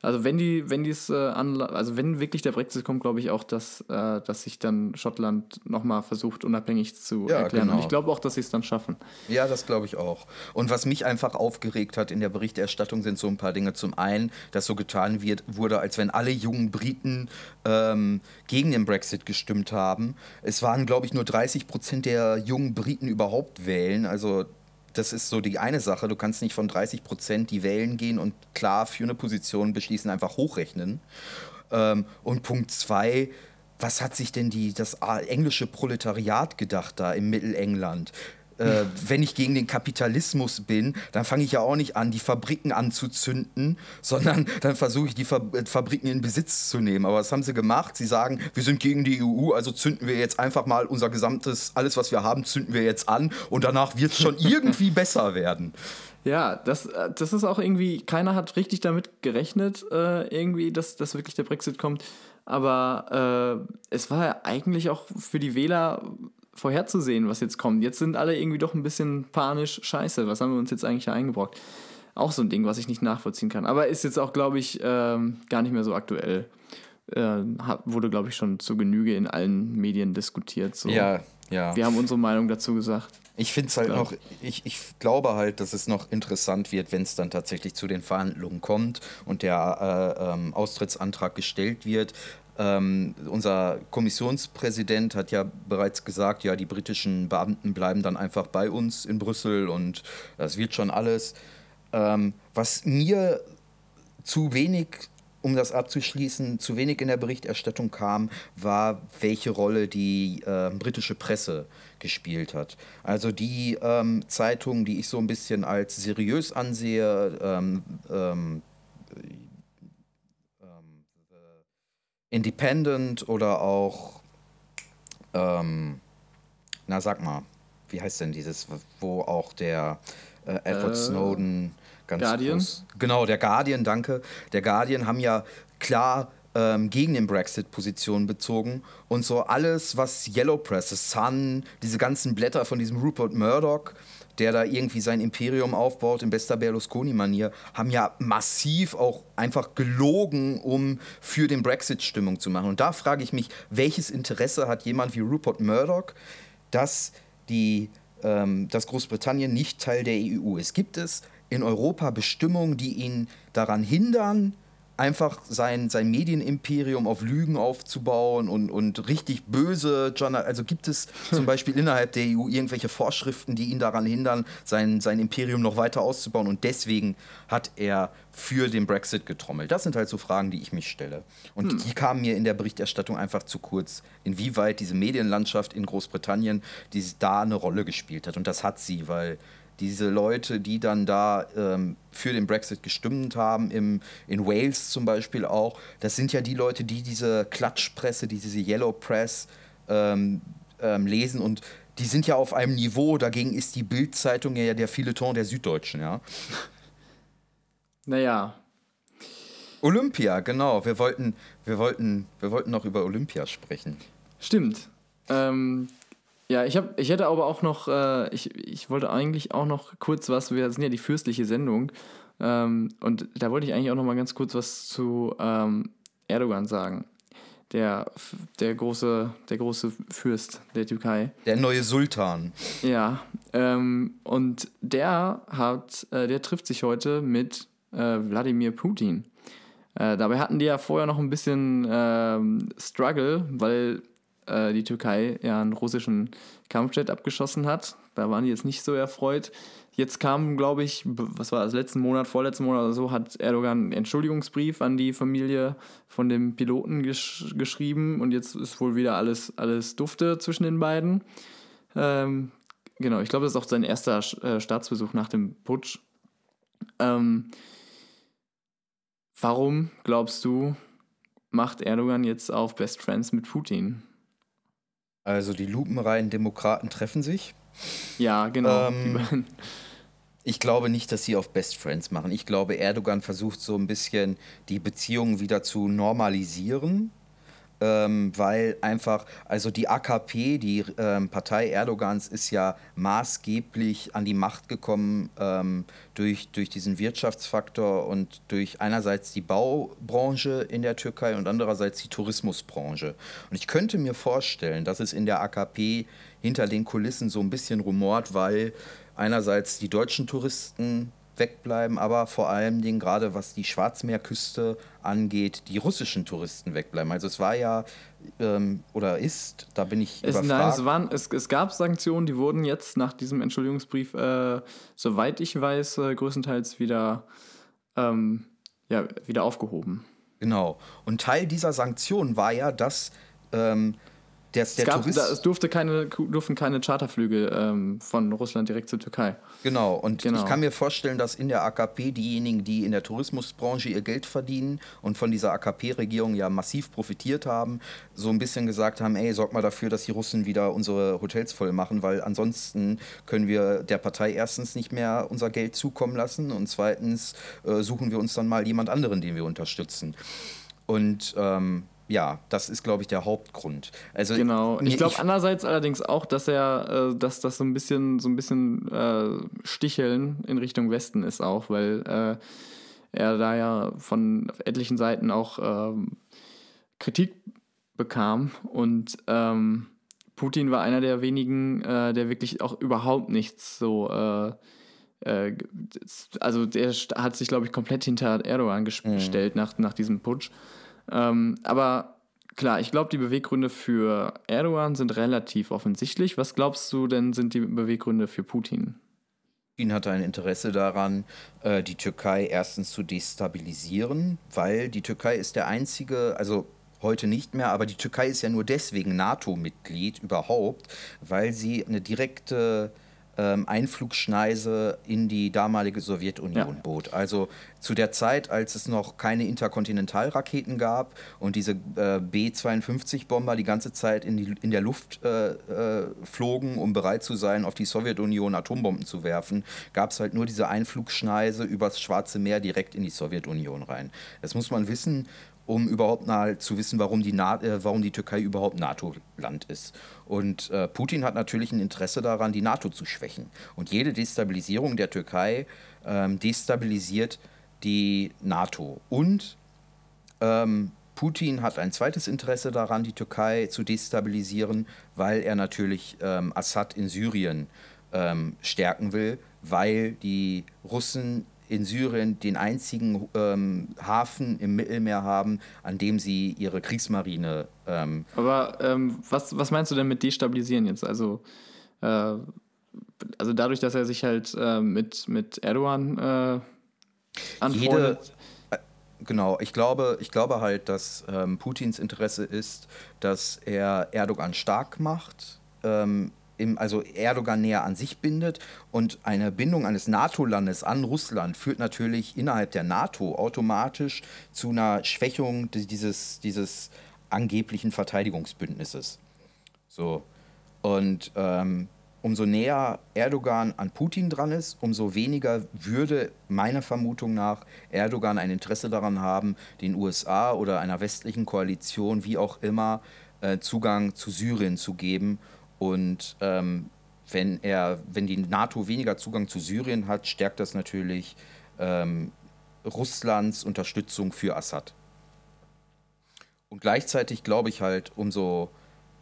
B: also wenn die, wenn dies, äh, also wenn wirklich der Brexit kommt, glaube ich auch, dass, äh, dass sich dann Schottland nochmal versucht, unabhängig zu
A: Ja,
B: erklären. Und
A: genau.
B: ich glaube auch, dass sie es dann schaffen.
A: Ja, das glaube ich auch. Und was mich einfach aufgeregt hat in der Berichterstattung sind so ein paar Dinge. Zum einen, dass so getan wird, wurde, als wenn alle jungen Briten ähm, gegen den Brexit gestimmt haben. Es waren, glaube ich, nur 30 Prozent der jungen Briten überhaupt wählen. Also das ist so die eine Sache. Du kannst nicht von 30 Prozent, die wählen gehen und klar für eine Position beschließen, einfach hochrechnen. Ähm, und Punkt zwei, was hat sich denn die, das englische Proletariat gedacht da im Mittelengland? Äh, wenn ich gegen den Kapitalismus bin, dann fange ich ja auch nicht an, die Fabriken anzuzünden, sondern dann versuche ich, die äh, Fabriken in Besitz zu nehmen. Aber was haben sie gemacht? Sie sagen, wir sind gegen die EU, also zünden wir jetzt einfach mal unser gesamtes, alles, was wir haben, zünden wir jetzt an und danach wird es schon irgendwie besser werden.
B: Ja, das, äh, das ist auch irgendwie, keiner hat richtig damit gerechnet, äh, irgendwie, dass, dass wirklich der Brexit kommt. Aber äh, es war ja eigentlich auch für die Wähler vorherzusehen, was jetzt kommt. Jetzt sind alle irgendwie doch ein bisschen panisch. Scheiße, was haben wir uns jetzt eigentlich da eingebrockt? Auch so ein Ding, was ich nicht nachvollziehen kann. Aber ist jetzt auch, glaube ich, ähm, gar nicht mehr so aktuell. Äh, wurde, glaube ich, schon zu Genüge in allen Medien diskutiert. So.
A: Ja, ja.
B: Wir haben unsere Meinung dazu gesagt.
A: Ich finde es halt noch, ich, ich glaube halt, dass es noch interessant wird, wenn es dann tatsächlich zu den Verhandlungen kommt und der äh, ähm, Austrittsantrag gestellt wird. Ähm, unser Kommissionspräsident hat ja bereits gesagt, ja, die britischen Beamten bleiben dann einfach bei uns in Brüssel und das wird schon alles. Ähm, was mir zu wenig um das abzuschließen, zu wenig in der Berichterstattung kam, war, welche Rolle die äh, britische Presse gespielt hat. Also die ähm, Zeitungen, die ich so ein bisschen als seriös ansehe, ähm, ähm, Independent oder auch, ähm, na sag mal, wie heißt denn dieses, wo auch der äh, Edward äh, Snowden ganz
B: Guardian?
A: groß. Genau, der Guardian, danke. Der Guardian haben ja klar ähm, gegen den Brexit Position bezogen und so alles, was Yellow Press, The Sun, diese ganzen Blätter von diesem Rupert Murdoch, der da irgendwie sein Imperium aufbaut in bester Berlusconi-Manier, haben ja massiv auch einfach gelogen, um für den Brexit Stimmung zu machen. Und da frage ich mich, welches Interesse hat jemand wie Rupert Murdoch, dass, die, ähm, dass Großbritannien nicht Teil der EU ist? Gibt es in Europa Bestimmungen, die ihn daran hindern, einfach sein, sein Medienimperium auf Lügen aufzubauen und, und richtig böse Journal. Also gibt es zum Beispiel innerhalb der EU irgendwelche Vorschriften, die ihn daran hindern, sein, sein Imperium noch weiter auszubauen und deswegen hat er für den Brexit getrommelt. Das sind halt so Fragen, die ich mich stelle. Und hm. die kamen mir in der Berichterstattung einfach zu kurz, inwieweit diese Medienlandschaft in Großbritannien die da eine Rolle gespielt hat. Und das hat sie, weil diese Leute, die dann da ähm, für den Brexit gestimmt haben, im, in Wales zum Beispiel auch, das sind ja die Leute, die diese Klatschpresse, die diese Yellow Press ähm, ähm, lesen und die sind ja auf einem Niveau, dagegen ist die Bild-Zeitung ja der Fileton der Süddeutschen, ja.
B: Naja.
A: Olympia, genau. Wir wollten, wir wollten, wir wollten noch über Olympia sprechen.
B: Stimmt. Ähm, ja, ich, hab, ich hätte aber auch noch, äh, ich, ich wollte eigentlich auch noch kurz was, wir sind ja die fürstliche Sendung, ähm, und da wollte ich eigentlich auch noch mal ganz kurz was zu ähm, Erdogan sagen. Der, der, große, der große Fürst der Türkei.
A: Der neue Sultan.
B: Ja, ähm, und der hat, äh, der trifft sich heute mit äh, Wladimir Putin. Äh, dabei hatten die ja vorher noch ein bisschen ähm, Struggle, weil äh, die Türkei ja einen russischen Kampfjet abgeschossen hat. Da waren die jetzt nicht so erfreut. Jetzt kam, glaube ich, was war das, letzten Monat, vorletzten Monat oder so, hat Erdogan einen Entschuldigungsbrief an die Familie von dem Piloten gesch geschrieben und jetzt ist wohl wieder alles, alles dufte zwischen den beiden. Ähm, genau, ich glaube, das ist auch sein erster äh, Staatsbesuch nach dem Putsch. Ähm, warum glaubst du, macht Erdogan jetzt auf Best Friends mit Putin?
A: Also die lupenreinen Demokraten treffen sich.
B: Ja, genau. Ähm,
A: ich glaube nicht, dass sie auf Best Friends machen. Ich glaube, Erdogan versucht so ein bisschen die Beziehungen wieder zu normalisieren ähm, weil einfach, also die AKP, die ähm, Partei Erdogans, ist ja maßgeblich an die Macht gekommen ähm, durch, durch diesen Wirtschaftsfaktor und durch einerseits die Baubranche in der Türkei und andererseits die Tourismusbranche. Und ich könnte mir vorstellen, dass es in der AKP hinter den Kulissen so ein bisschen rumort, weil einerseits die deutschen Touristen wegbleiben, aber vor allen Dingen gerade was die Schwarzmeerküste angeht, die russischen Touristen wegbleiben. Also es war ja ähm, oder ist, da bin ich
B: es, überfragt. Nein, es, waren, es, es gab Sanktionen, die wurden jetzt nach diesem Entschuldigungsbrief, äh, soweit ich weiß, äh, größtenteils wieder, ähm, ja, wieder aufgehoben.
A: Genau. Und Teil dieser Sanktionen war ja, dass ähm, der,
B: Es, gab,
A: Tourist.
B: da, es durfte keine, durften keine Charterflüge ähm, von Russland direkt zur Türkei.
A: Genau, und
B: Genau.
A: ich kann mir vorstellen, dass in der AKP diejenigen, die in der Tourismusbranche ihr Geld verdienen und von dieser AKP-Regierung ja massiv profitiert haben, so ein bisschen gesagt haben, ey, sorg mal dafür, dass die Russen wieder unsere Hotels voll machen, weil ansonsten können wir der Partei erstens nicht mehr unser Geld zukommen lassen und zweitens äh, suchen wir uns dann mal jemand anderen, den wir unterstützen. Und ähm, ja, das ist, glaube ich, der Hauptgrund. Also,
B: Genau. Ich glaube andererseits allerdings auch, dass er, äh, dass das so ein bisschen, so ein bisschen äh, Sticheln in Richtung Westen ist auch, weil äh, er da ja von etlichen Seiten auch ähm, Kritik bekam und ähm, Putin war einer der wenigen, äh, der wirklich auch überhaupt nichts so äh, äh, also der hat sich, glaube ich, komplett hinter Erdogan ges- gestellt nach, nach diesem Putsch. Ähm, aber klar, ich glaube, die Beweggründe für Erdogan sind relativ offensichtlich. Was glaubst du denn sind die Beweggründe für Putin?
A: Putin hatte ein Interesse daran, äh, die Türkei erstens zu destabilisieren, weil die Türkei ist der einzige, also heute nicht mehr, aber die Türkei ist ja nur deswegen NATO-Mitglied überhaupt, weil sie eine direkte ähm, Einflugschneise in die damalige Sowjetunion
B: Ja.
A: bot. Also zu der Zeit, als es noch keine Interkontinentalraketen gab und diese äh, B-52-Bomber die ganze Zeit in, die, in der Luft äh, äh, flogen, um bereit zu sein, auf die Sowjetunion Atombomben zu werfen, gab es halt nur diese Einflugschneise übers Schwarze Meer direkt in die Sowjetunion rein. Das muss man wissen, um überhaupt mal zu wissen, warum die, Na äh, warum die Türkei überhaupt NATO-Land ist. Und äh, Putin hat natürlich ein Interesse daran, die NATO zu schwächen. Und jede Destabilisierung der Türkei ähm, destabilisiert die NATO. Und ähm, Putin hat ein zweites Interesse daran, die Türkei zu destabilisieren, weil er natürlich ähm, Assad in Syrien ähm, stärken will, weil die Russen in Syrien den einzigen ähm, Hafen im Mittelmeer haben, an dem sie ihre Kriegsmarine ähm,
B: Aber ähm, was, was meinst du denn mit destabilisieren jetzt? Also, äh, also dadurch, dass er sich halt äh, mit, mit Erdogan äh, anfreundet.
A: Äh, Genau, ich glaube, ich glaube halt, dass ähm, Putins Interesse ist, dass er Erdogan stark macht, ähm, im, also Erdogan näher an sich bindet und eine Bindung eines NATO-Landes an Russland führt natürlich innerhalb der NATO automatisch zu einer Schwächung di- dieses, dieses angeblichen Verteidigungsbündnisses. So. Und ähm, umso näher Erdogan an Putin dran ist, umso weniger würde meiner Vermutung nach Erdogan ein Interesse daran haben, den USA oder einer westlichen Koalition, wie auch immer, äh, Zugang zu Syrien zu geben. Und ähm, wenn er, wenn die NATO weniger Zugang zu Syrien hat, stärkt das natürlich ähm, Russlands Unterstützung für Assad. Und gleichzeitig glaube ich halt, umso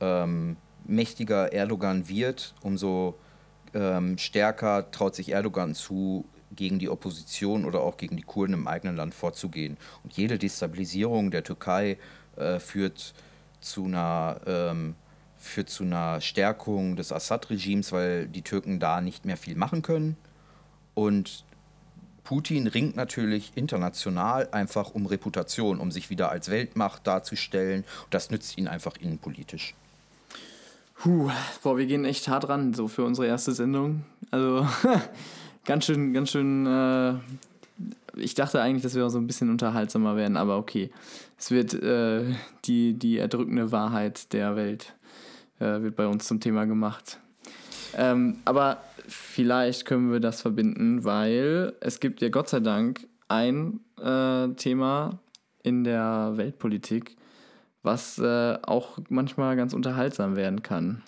A: ähm, mächtiger Erdogan wird, umso ähm, stärker traut sich Erdogan zu, gegen die Opposition oder auch gegen die Kurden im eigenen Land vorzugehen. Und jede Destabilisierung der Türkei äh, führt zu einer ähm, führt zu einer Stärkung des Assad-Regimes, weil die Türken da nicht mehr viel machen können. Und Putin ringt natürlich international einfach um Reputation, um sich wieder als Weltmacht darzustellen. Das nützt ihn einfach innenpolitisch.
B: Puh, boah, wir gehen echt hart ran, so für unsere erste Sendung. Also, ganz schön, ganz schön. Äh, ich dachte eigentlich, dass wir auch so ein bisschen unterhaltsamer werden, aber okay. Es wird äh, die, die erdrückende Wahrheit der Welt äh, wird bei uns zum Thema gemacht. Ähm, aber vielleicht können wir das verbinden, weil es gibt ja Gott sei Dank ein äh, Thema in der Weltpolitik, was äh, auch manchmal ganz unterhaltsam werden kann.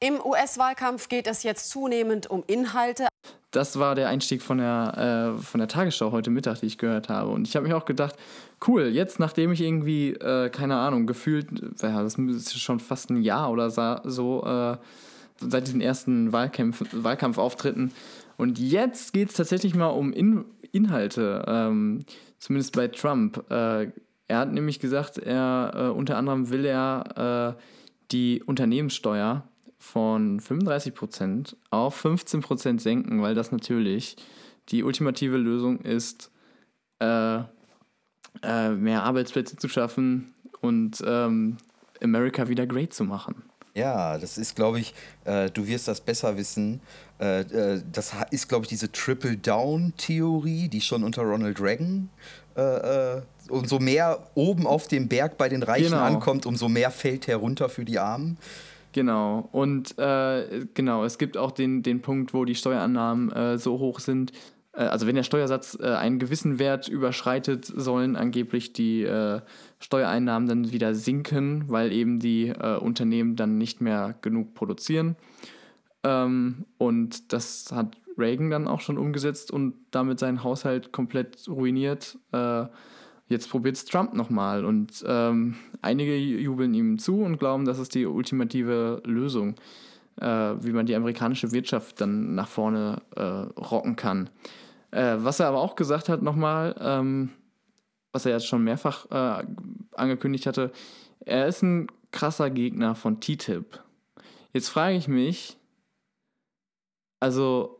E: Im US-Wahlkampf geht es jetzt zunehmend um Inhalte.
B: Das war der Einstieg von der, äh, von der Tagesschau heute Mittag, die ich gehört habe. Und ich habe mich auch gedacht, cool, jetzt nachdem ich irgendwie, äh, keine Ahnung, gefühlt, ja, das ist schon fast ein Jahr oder so, äh, seit diesen ersten Wahlkämpf Wahlkampfauftritten. Und jetzt geht es tatsächlich mal um In Inhalte, ähm, zumindest bei Trump. Äh, er hat nämlich gesagt, er äh, unter anderem will er äh, die Unternehmenssteuer von 35% auf 15% senken, weil das natürlich die ultimative Lösung ist, äh, äh, mehr Arbeitsplätze zu schaffen und ähm, America wieder great zu machen.
A: Ja, das ist, glaube ich, äh, du wirst das besser wissen. Äh, äh, das ist, glaube ich, diese Triple-Down-Theorie, die schon unter Ronald Reagan äh, äh, umso mehr oben auf dem Berg bei den Reichen
B: Genau.
A: ankommt, umso mehr fällt herunter für die Armen.
B: Genau. Und äh, genau, es gibt auch den, den Punkt, wo die Steuerannahmen äh, so hoch sind. Äh, also wenn der Steuersatz äh, einen gewissen Wert überschreitet, sollen angeblich die äh, Steuereinnahmen dann wieder sinken, weil eben die äh, Unternehmen dann nicht mehr genug produzieren. Ähm, und das hat Reagan dann auch schon umgesetzt und damit seinen Haushalt komplett ruiniert. Jetzt probiert es Trump nochmal und ähm, einige jubeln ihm zu und glauben, das ist die ultimative Lösung, äh, wie man die amerikanische Wirtschaft dann nach vorne äh, rocken kann. Äh, was er aber auch gesagt hat nochmal, ähm, was er jetzt schon mehrfach äh, angekündigt hatte, er ist ein krasser Gegner von TTIP. Jetzt frage ich mich, also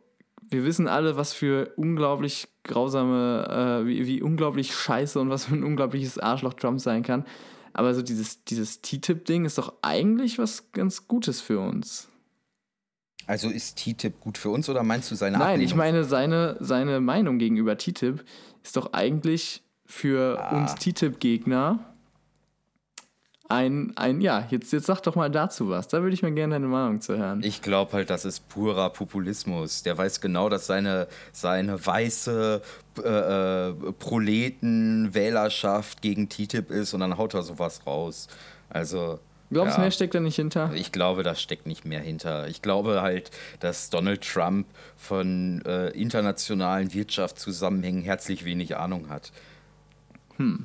B: wir wissen alle, was für unglaublich grausame, äh, wie, wie unglaublich scheiße und was für ein unglaubliches Arschloch Trump sein kann. Aber so dieses, dieses TTIP-Ding ist doch eigentlich was ganz Gutes für uns.
A: Also ist TTIP gut für uns oder meinst du seine
B: Nein,
A: Ablehnung?
B: ich meine, seine, seine Meinung gegenüber TTIP ist doch eigentlich für
A: Ah.
B: uns TTIP-Gegner ein, ein, ja, jetzt, jetzt sag doch mal dazu was. Da würde ich mir gerne deine Meinung zu hören.
A: Ich glaube halt, das ist purer Populismus. Der weiß genau, dass seine, seine weiße äh, äh, Proleten-Wählerschaft gegen TTIP ist und dann haut er sowas raus. Also.
B: Glaubst du,
A: ja.
B: mehr steckt da nicht hinter?
A: Ich glaube, da steckt nicht mehr hinter. Ich glaube halt, dass Donald Trump von äh, internationalen Wirtschaftszusammenhängen herzlich wenig Ahnung hat.
B: Wa-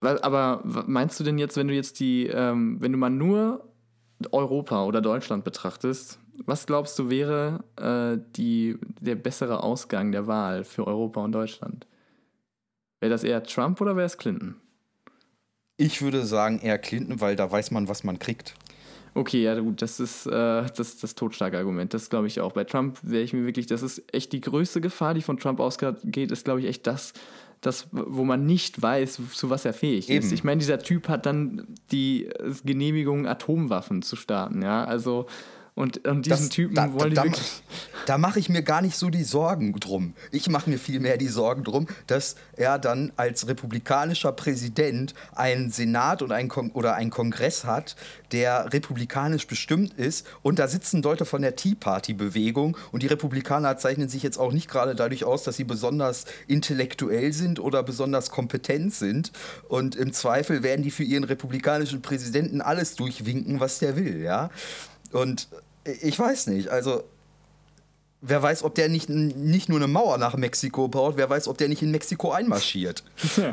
B: Aber meinst du denn jetzt, wenn du jetzt die, ähm, wenn du mal nur Europa oder Deutschland betrachtest, was glaubst du wäre äh, die, der bessere Ausgang der Wahl für Europa und Deutschland? Wäre das eher Trump oder wäre es Clinton?
A: Ich würde sagen eher Clinton, weil da weiß man, was man kriegt.
B: Okay, ja gut, das ist äh, das, das totstarke Argument. Das glaube ich auch. Bei Trump wäre ich mir wirklich, das ist echt die größte Gefahr, die von Trump ausgeht, ist glaube ich echt das, das, wo man nicht weiß, zu was er fähig ist.
A: Eben.
B: Ich meine, dieser Typ hat dann die Genehmigung, Atomwaffen zu starten, ja. Also und, und diesen
A: Das-
B: Typen
A: da,
B: wollen die
A: da, da mache ich mir gar nicht so die Sorgen drum. Ich mache mir vielmehr die Sorgen drum, dass er dann als republikanischer Präsident einen Senat und einen Kon oder einen Kongress hat, der republikanisch bestimmt ist. Und da sitzen Leute von der Tea Party-Bewegung. Und die Republikaner zeichnen sich jetzt auch nicht gerade dadurch aus, dass sie besonders intellektuell sind oder besonders kompetent sind. Und im Zweifel werden die für ihren republikanischen Präsidenten alles durchwinken, was der will, ja. Und ich weiß nicht, also wer weiß, ob der nicht, nicht nur eine Mauer nach Mexiko baut, wer weiß, ob der nicht in Mexiko einmarschiert.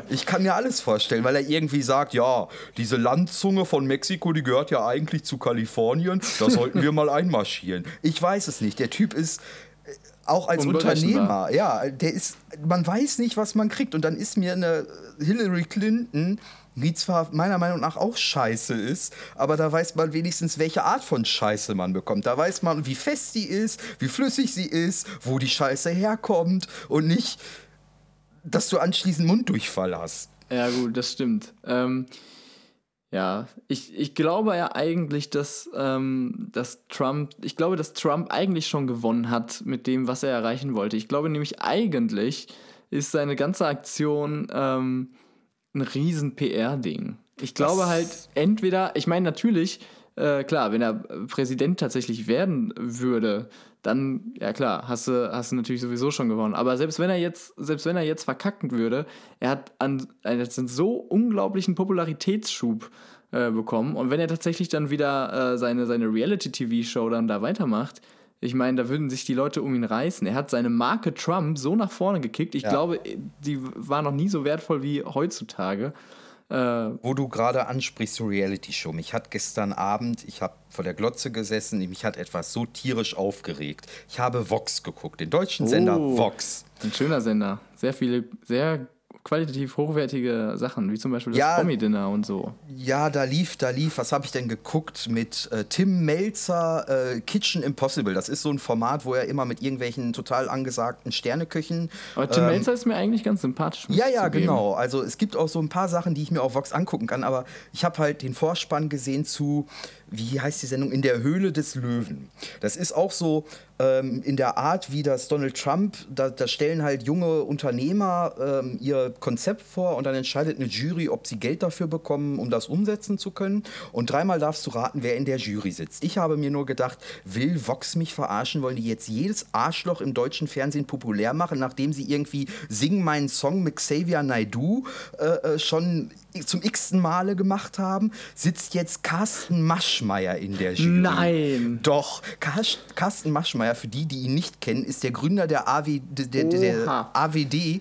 A: Ich kann mir alles vorstellen, weil er irgendwie sagt, ja, diese Landzunge von Mexiko, die gehört ja eigentlich zu Kalifornien, da sollten wir mal einmarschieren. Ich weiß es nicht. Der Typ ist äh, auch als. Unternehmer, ja, der ist, man weiß nicht, was man kriegt. Und dann ist mir eine Hillary Clinton, die zwar meiner Meinung nach auch scheiße ist, aber da weiß man wenigstens, welche Art von Scheiße man bekommt. Da weiß man, wie fest sie ist, wie flüssig sie ist, wo die Scheiße herkommt und nicht, dass du anschließend Munddurchfall hast.
B: Ja, gut, das stimmt. Ähm, ja, ich, ich glaube ja eigentlich, dass, ähm, dass Trump, ich glaube, dass Trump eigentlich schon gewonnen hat mit dem, was er erreichen wollte. Ich glaube nämlich eigentlich ist seine ganze Aktion ähm, ein riesen PR-Ding. Ich glaube
A: Das-
B: halt entweder, ich meine natürlich, äh, klar, wenn er Präsident tatsächlich werden würde, dann, ja klar, hast du, hast du natürlich sowieso schon gewonnen. Aber selbst wenn er jetzt, selbst wenn er jetzt verkacken würde, er hat an, er hat einen so unglaublichen Popularitätsschub äh, bekommen. Und wenn er tatsächlich dann wieder äh, seine, seine Reality-TV-Show dann da weitermacht, ich meine, da würden sich die Leute um ihn reißen. Er hat seine Marke Trump so nach vorne gekickt. Ich
A: Ja.
B: glaube, die war noch nie so wertvoll wie heutzutage. Äh,
A: Wo du gerade ansprichst, so Reality-Show. Mich hat gestern Abend, ich habe vor der Glotze gesessen, mich hat etwas so tierisch aufgeregt. Ich habe Vox geguckt, den deutschen Sender
B: Oh.
A: Vox.
B: Ein schöner Sender. Sehr viele, sehr qualitativ hochwertige Sachen, wie zum Beispiel das
A: Ja.
B: Promi-Dinner und so.
A: Ja, da lief, da lief, was habe ich denn geguckt mit äh, Tim Melzer, äh, Kitchen Impossible. Das ist so ein Format, wo er immer mit irgendwelchen total angesagten Sterneköchen.
B: Aber Tim
A: ähm,
B: Melzer ist mir eigentlich ganz sympathisch.
A: Ja, ja, genau. Also es gibt auch so ein paar Sachen, die ich mir auf Vox angucken kann, aber ich habe halt den Vorspann gesehen zu, wie heißt die Sendung, In der Höhle des Löwen. Das ist auch so ähm, in der Art, wie das Donald Trump, da, da stellen halt junge Unternehmer ähm, ihr Konzept vor und dann entscheidet eine Jury, ob sie Geld dafür bekommen, um das umsetzen zu können. Und dreimal darfst du raten, wer in der Jury sitzt. Ich habe mir nur gedacht, will Vox mich verarschen? Wollen die jetzt jedes Arschloch im deutschen Fernsehen populär machen, nachdem sie irgendwie Sing meinen Song mit Xavier Naidoo äh, äh, schon zum x-ten Male gemacht haben? Sitzt jetzt Carsten Maschmeyer in der Jury?
B: Nein.
A: Doch, Carsten Maschmeyer, für die, die ihn nicht kennen, ist der Gründer der, AW, der, der, der. AWD.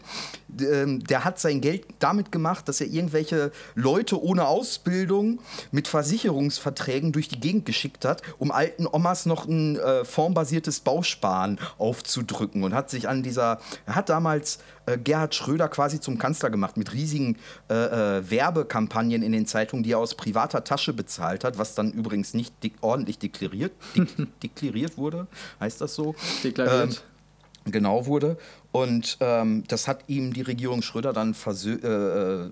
A: Ähm, Der hat sein Geld damit gemacht, dass er irgendwelche Leute ohne Ausbildung mit Versicherungsverträgen durch die Gegend geschickt hat, um alten Omas noch ein äh, formbasiertes Bausparen aufzudrücken und hat sich an dieser, er hat damals äh, Gerhard Schröder quasi zum Kanzler gemacht mit riesigen äh, äh, Werbekampagnen in den Zeitungen, die er aus privater Tasche bezahlt hat, was dann übrigens nicht ordentlich deklariert, dik deklariert wurde, heißt das so?
B: Deklariert.
A: Genau wurde. Und ähm, das hat ihm die Regierung Schröder dann versö äh, äh,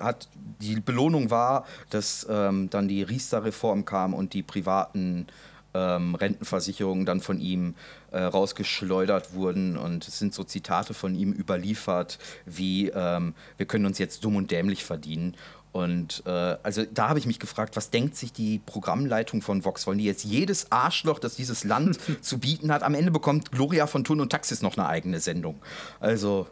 A: hat die Belohnung war, dass ähm, dann die Riester-Reform kam und die privaten ähm, Rentenversicherungen dann von ihm äh, rausgeschleudert wurden. Und es sind so Zitate von ihm überliefert, wie ähm, wir können uns jetzt dumm und dämlich verdienen. Und äh, also da habe ich mich gefragt, was denkt sich die Programmleitung von Vox? Wollen die jetzt jedes Arschloch, das dieses Land zu bieten hat, am Ende bekommt Gloria von Thun und Taxis noch eine eigene Sendung. Also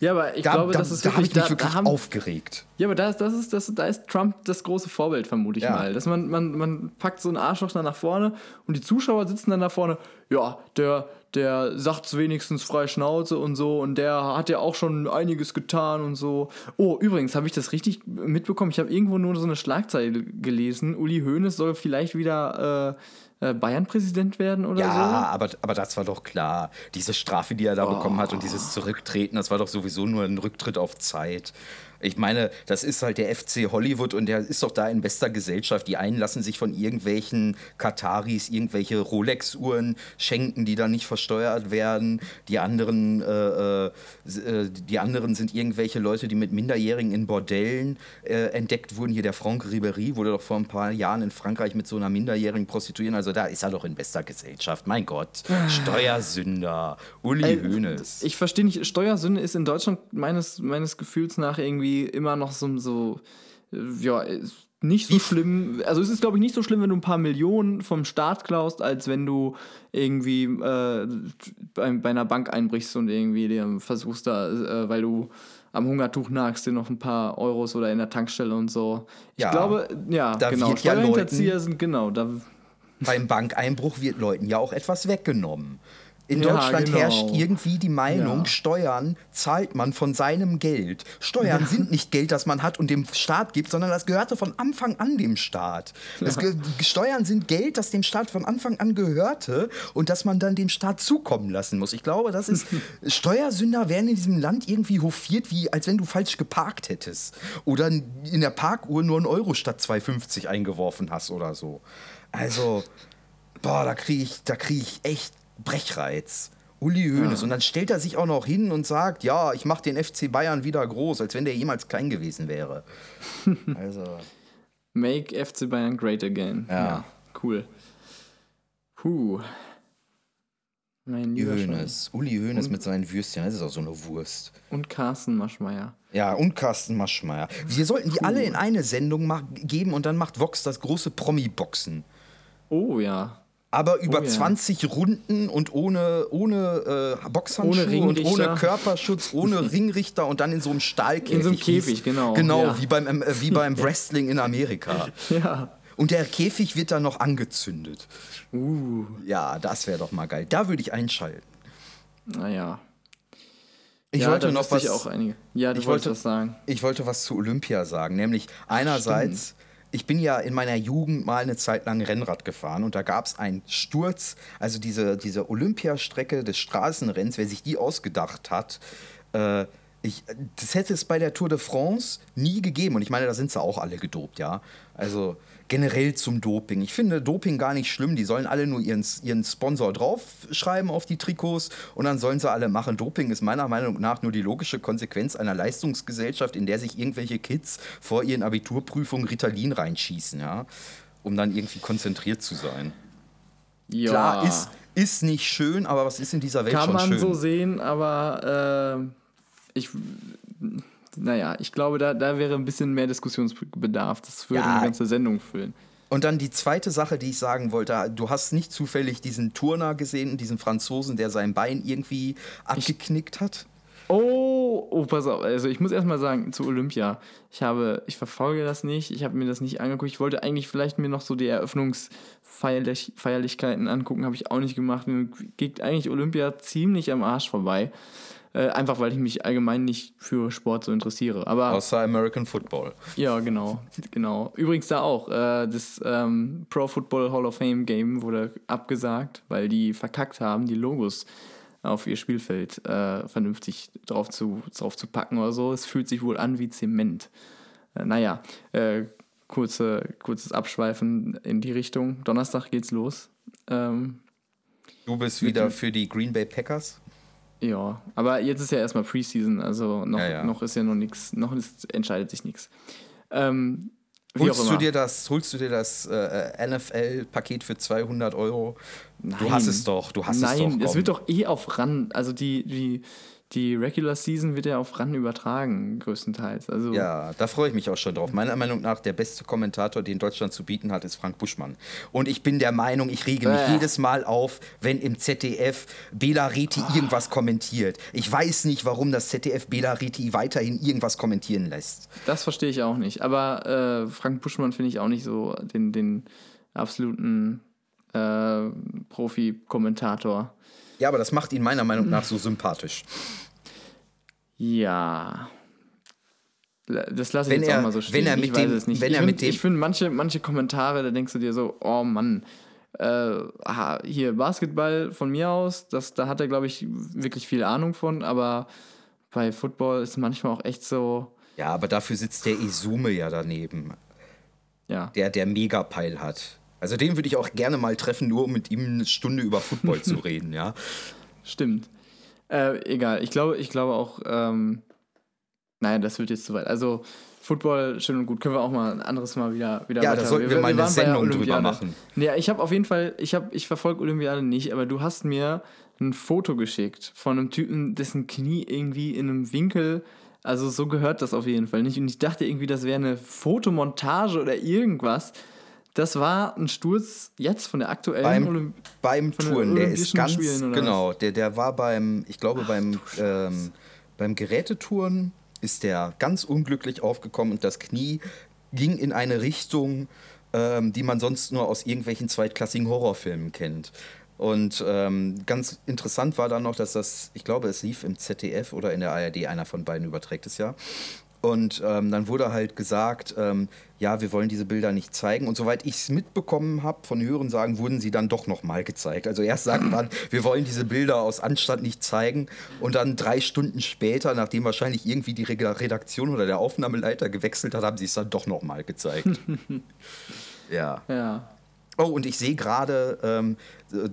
B: Ja, aber ich
A: da,
B: glaube,
A: da,
B: das ist
A: da
B: wirklich, da,
A: wirklich
B: da haben,
A: aufgeregt.
B: Ja, aber da ist, das ist, das, da ist Trump das große Vorbild, vermute ich
A: Ja.
B: mal. Dass man, man, man packt so einen Arschloch dann nach vorne und die Zuschauer sitzen dann da vorne, ja, der, der sagt's wenigstens frei Schnauze und so und der hat ja auch schon einiges getan und so. Oh, übrigens, habe ich das richtig mitbekommen? Ich habe irgendwo nur so eine Schlagzeile gelesen. Uli Hoeneß soll vielleicht wieder äh, Bayern-Präsident werden oder
A: Ja,
B: so.
A: aber, aber das war doch klar. Diese Strafe, die er da bekommen hat und dieses Zurücktreten, das war doch sowieso nur ein Rücktritt auf Zeit. Ich meine, das ist halt der FC Hollywood und der ist doch da in bester Gesellschaft. Die einen lassen sich von irgendwelchen Kataris irgendwelche Rolex-Uhren schenken, die dann nicht versteuert werden. Die anderen, äh, äh, äh, die anderen sind irgendwelche Leute, die mit Minderjährigen in Bordellen äh, entdeckt wurden. Hier der Franck Ribéry wurde doch vor ein paar Jahren in Frankreich mit so einer Minderjährigen prostituieren. Also da ist er doch in bester Gesellschaft. Mein Gott. Steuersünder. Uli
B: Ey,
A: Hoeneß.
B: Ich verstehe nicht, Steuersünde ist in Deutschland meines, meines Gefühls nach irgendwie immer noch so, so ja, nicht so schlimm. Also es ist, glaube ich, nicht so schlimm, wenn du ein paar Millionen vom Staat klaust, als wenn du irgendwie äh, bei, bei einer Bank einbrichst und irgendwie dir versuchst da, äh, weil du am Hungertuch nagst, dir noch ein paar Euros oder in der Tankstelle und so. Ich
A: Ja,
B: glaube, ja,
A: da
B: genau.
A: wird ja
B: sind, genau, da
A: Beim Bankeinbruch wird Leuten ja auch etwas weggenommen. In
B: Ja,
A: Deutschland
B: genau.
A: herrscht irgendwie die Meinung,
B: Ja.
A: Steuern zahlt man von seinem Geld. Steuern sind nicht Geld, das man hat und dem Staat gibt, sondern das gehörte von Anfang an dem Staat. Steuern sind Geld, das dem Staat von Anfang an gehörte und das man dann dem Staat zukommen lassen muss. Ich glaube, das ist Steuersünder werden in diesem Land irgendwie hofiert, wie als wenn du falsch geparkt hättest oder in der Parkuhr nur einen Euro statt 2,50 eingeworfen hast oder so. Also Boah, da kriege ich, da krieg ich echt Brechreiz. Uli Hoeneß. Und dann stellt er sich auch noch hin und sagt, ja, ich mache den FC Bayern wieder groß, als wenn der jemals klein gewesen wäre. Also,
B: Make FC Bayern great again.
A: Ja.
B: cool. Puh. Mein
A: Uli
B: lieber.
A: Hoeneß. Uli Hoeneß mit seinen Würstchen, das ist auch so eine Wurst.
B: Und Carsten Maschmeyer.
A: Ja, und Carsten Maschmeyer. Wir sollten die alle in eine Sendung geben und dann macht Vox das große Promi-Boxen.
B: Oh ja.
A: Aber über
B: Oh ja.
A: 20 Runden und ohne, ohne äh, Boxhandschuhe
B: Ohne
A: und ohne Körperschutz, ohne Ringrichter und dann in so einem Stahlkäfig.
B: In so einem Käfig, genau,
A: Genau,
B: ja.
A: wie, beim, ähm, äh, wie beim Wrestling in Amerika.
B: Ja.
A: Und der Käfig wird dann noch angezündet.
B: Uh.
A: Ja, das wäre doch mal geil. Da würde ich einschalten.
B: Naja.
A: Ich
B: ja,
A: wollte noch was.
B: Ich auch einige. Ja, du
A: ich wollte-
B: was sagen.
A: Ich wollte was zu Olympia sagen, nämlich einerseits, ich bin ja in meiner Jugend mal eine Zeit lang Rennrad gefahren und da gab es einen Sturz, also diese, diese Olympiastrecke des Straßenrenns, wer sich die ausgedacht hat, äh, Ich, das hätte es bei der Tour de France nie gegeben. Und ich meine, da sind sie auch alle gedopt, ja. Also generell zum Doping. Ich finde Doping gar nicht schlimm. Die sollen alle nur ihren, ihren Sponsor draufschreiben auf die Trikots und dann sollen sie alle machen. Doping ist meiner Meinung nach nur die logische Konsequenz einer Leistungsgesellschaft, in der sich irgendwelche Kids vor ihren Abiturprüfungen Ritalin reinschießen, ja. Um dann irgendwie konzentriert zu sein.
B: Ja.
A: Klar, ist, ist nicht schön, aber was ist in dieser Welt
B: Kann
A: schon
B: man
A: schön?
B: so sehen, aber äh, ich, naja, ich glaube, da, da wäre ein bisschen mehr Diskussionsbedarf. Das würde
A: Ja.
B: eine ganze Sendung füllen.
A: Und dann die zweite Sache, die ich sagen wollte, du hast nicht zufällig diesen Turner gesehen, diesen Franzosen, der sein Bein irgendwie abgeknickt hat?
B: Oh, oh, pass auf. Also ich muss erstmal sagen, zu Olympia. Ich habe, ich verfolge das nicht, ich habe mir das nicht angeguckt. Ich wollte eigentlich vielleicht mir noch so die Eröffnungsfeierlichkeiten angucken, habe ich auch nicht gemacht. Mir geht eigentlich Olympia ziemlich am Arsch vorbei. Äh, einfach weil ich mich allgemein nicht für Sport so interessiere. Aber
A: Außer American Football.
B: ja, genau, genau. Übrigens da auch, äh, das ähm, Pro Football Hall of Fame Game wurde abgesagt, weil die verkackt haben, die Logos auf ihr Spielfeld äh, vernünftig drauf zu, drauf zu packen oder so. Es fühlt sich wohl an wie Zement. Äh, naja, äh, kurze, kurzes Abschweifen in die Richtung. Donnerstag geht's los. Ähm,
A: Du bist wieder für die Green Bay Packers?
B: Ja, aber jetzt ist ja erstmal Preseason, also noch,
A: Ja, ja.
B: noch ist ja noch nichts, noch ist, entscheidet sich nichts. Ähm,
A: Holst du dir das, holst du dir das äh, NFL-Paket für 200 Euro? Du
B: Nein.
A: hast es doch, du hast
B: Nein,
A: es doch.
B: es
A: komm.
B: wird doch eh auf RAN, also die, die, die Regular Season wird ja auf RAN übertragen, größtenteils. Also
A: Ja, da freue ich mich auch schon drauf. Meiner Meinung nach, der beste Kommentator, den Deutschland zu bieten hat, ist Frank Buschmann. Und ich bin der Meinung, ich rege mich
B: Bäh.
A: jedes Mal auf, wenn im ZDF Bela Reti
B: Ah.
A: irgendwas kommentiert. Ich weiß nicht, warum das ZDF Bela Reti weiterhin irgendwas kommentieren lässt.
B: das verstehe ich auch nicht. Aber äh, Frank Buschmann finde ich auch nicht so den, den absoluten äh, Profi-Kommentator.
A: Ja, aber das macht ihn meiner Meinung nach so sympathisch.
B: Ja. Das lasse ich
A: Wenn
B: jetzt
A: er-
B: auch mal so stehen.
A: wenn er
B: ich
A: mit
B: weiß
A: dem-
B: es nicht.
A: wenn
B: ich
A: er
B: find-
A: mit dem-
B: ich finde manche, manche Kommentare, da denkst du dir so, oh Mann, äh, hier Basketball von mir aus, das, da hat er, glaube ich, wirklich viel Ahnung von, aber bei Football ist manchmal auch echt so,
A: Ja, aber dafür sitzt der Isume ja daneben,
B: ja.
A: der der Megapeil hat. Also den würde ich auch gerne mal treffen, nur um mit ihm eine Stunde über Football zu reden, ja.
B: Stimmt. Äh, egal, ich glaube, ich glaube auch, ähm, naja, das wird jetzt zu weit. Also, Football, schön und gut, können wir auch mal ein anderes Mal wieder, wieder
A: Ja, da sollten wir mal eine
B: waren bei der
A: Sendung drüber machen.
B: Ja, ich habe auf jeden Fall, ich, ich verfolge Olympiade nicht, aber du hast mir ein Foto geschickt von einem Typen, dessen Knie irgendwie in einem Winkel, also so gehört das auf jeden Fall nicht. Und ich dachte irgendwie, das wäre eine Fotomontage oder irgendwas. Das war ein Sturz jetzt von der aktuellen
A: beim,
B: Olymp
A: beim Touren, der ist ganz,
B: Spielen,
A: genau, der, der war beim, ich glaube beim, ähm, beim Gerätetouren ist der ganz unglücklich aufgekommen und das Knie ging in eine Richtung, ähm, die man sonst nur aus irgendwelchen zweitklassigen Horrorfilmen kennt. Und ähm, ganz interessant war dann noch, dass das, ich glaube, es lief im ZDF oder in der ARD, einer von beiden überträgt es ja. Und ähm, dann wurde halt gesagt, ähm, ja, wir wollen diese Bilder nicht zeigen. Und soweit ich es mitbekommen habe, von Hörensagen, wurden sie dann doch nochmal gezeigt. Also erst sagt man, wir wollen diese Bilder aus Anstand nicht zeigen. Und dann drei Stunden später, nachdem wahrscheinlich irgendwie die Redaktion oder der Aufnahmeleiter gewechselt hat, haben sie es dann doch nochmal gezeigt. ja.
B: Ja.
A: Oh, und ich sehe gerade, ähm,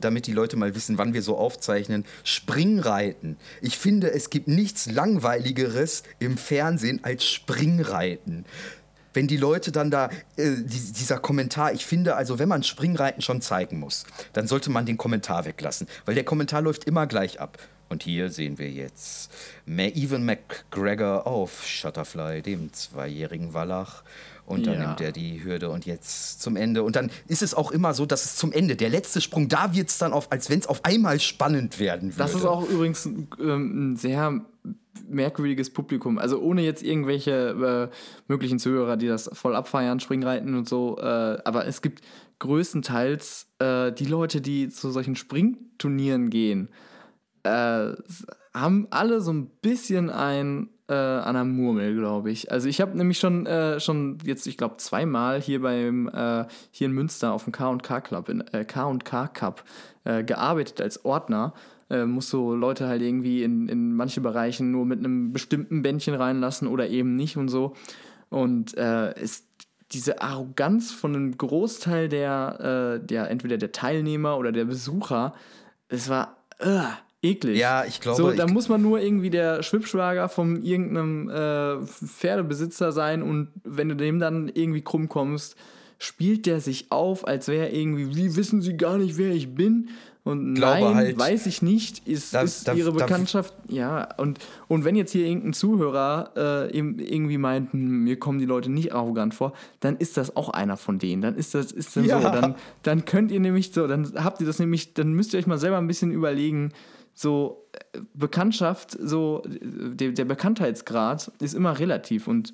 A: damit die Leute mal wissen, wann wir so aufzeichnen, Springreiten. Ich finde, es gibt nichts Langweiligeres im Fernsehen als Springreiten. Wenn die Leute dann da, äh, die, dieser Kommentar, ich finde, also wenn man Springreiten schon zeigen muss, dann sollte man den Kommentar weglassen, weil der Kommentar läuft immer gleich ab. Und hier sehen wir jetzt Evan McGregor auf Shutterfly, dem zweijährigen Wallach. Und dann
B: Ja.
A: nimmt er die Hürde und jetzt zum Ende. Und dann ist es auch immer so, dass es zum Ende, der letzte Sprung, da wird es dann auf, als wenn es auf einmal spannend werden würde.
B: Das ist auch übrigens ähm, ein sehr merkwürdiges Publikum. Also ohne jetzt irgendwelche äh, möglichen Zuhörer, die das voll abfeiern, Springreiten und so. Äh, aber es gibt größtenteils äh, die Leute, die zu solchen Springturnieren gehen, äh, haben alle so ein bisschen ein äh, an der Murmel, glaube ich. Also ich habe nämlich schon, äh, schon jetzt, ich glaube, zweimal hier beim äh, hier in Münster auf dem K&K Club, in äh, K&K Cup äh, gearbeitet als Ordner. äh, musst du Leute halt irgendwie in, in manche Bereichen nur mit einem bestimmten Bändchen reinlassen oder eben nicht und so. Und äh, ist diese Arroganz von einem Großteil der, äh, der entweder der Teilnehmer oder der Besucher, es war eklig.
A: Ja, ich glaube.
B: So, da muss man nur irgendwie der Schwibschwager von irgendeinem äh, Pferdebesitzer sein und wenn du dem dann irgendwie krumm kommst, spielt der sich auf, als wäre irgendwie, wie wissen sie gar nicht, wer ich bin? Und
A: Glaube
B: nein,
A: halt,
B: weiß ich nicht, ist,
A: da-
B: ist ihre Bekanntschaft, ja, und, und wenn jetzt hier irgendein Zuhörer äh, irgendwie meint, hm, mir kommen die Leute nicht arrogant vor, dann ist das auch einer von denen. Dann ist das, ist dann
A: Ja.
B: so, dann, dann könnt ihr nämlich so, dann habt ihr das nämlich, dann müsst ihr euch mal selber ein bisschen überlegen, so äh, Bekanntschaft, so äh, der, der Bekanntheitsgrad ist immer relativ und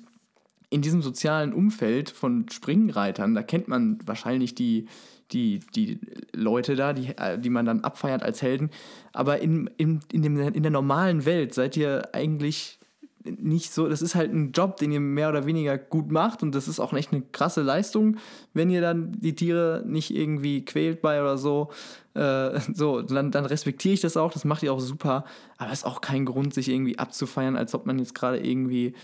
B: in diesem sozialen Umfeld von Springreitern, da kennt man wahrscheinlich die, die, die Leute da, die, äh, die man dann abfeiert als Helden. Aber in, in, in, dem, in der normalen Welt seid ihr eigentlich nicht so, das ist halt ein Job, den ihr mehr oder weniger gut macht und das ist auch echt eine krasse Leistung, wenn ihr dann die Tiere nicht irgendwie quält bei oder so. Äh, so, dann, dann respektiere ich das auch, das macht ihr auch super, aber es ist auch kein Grund, sich irgendwie abzufeiern, als ob man jetzt gerade irgendwie,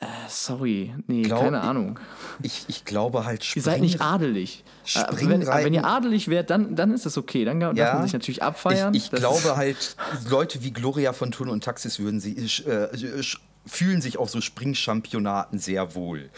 B: äh, sorry, nee,
A: Glaub-
B: keine Ahnung.
A: Ich, ich glaube halt,
B: Ihr seid nicht
A: Spring-
B: adelig. Äh, wenn,
A: Springreiten-
B: wenn ihr adelig wärt, dann, dann ist das okay. Dann darf man sich natürlich abfeiern.
A: Ich, ich glaube halt, Leute wie Gloria von Thun und Taxis würden sie, äh, sch- fühlen sich auf so Springchampionaten sehr wohl.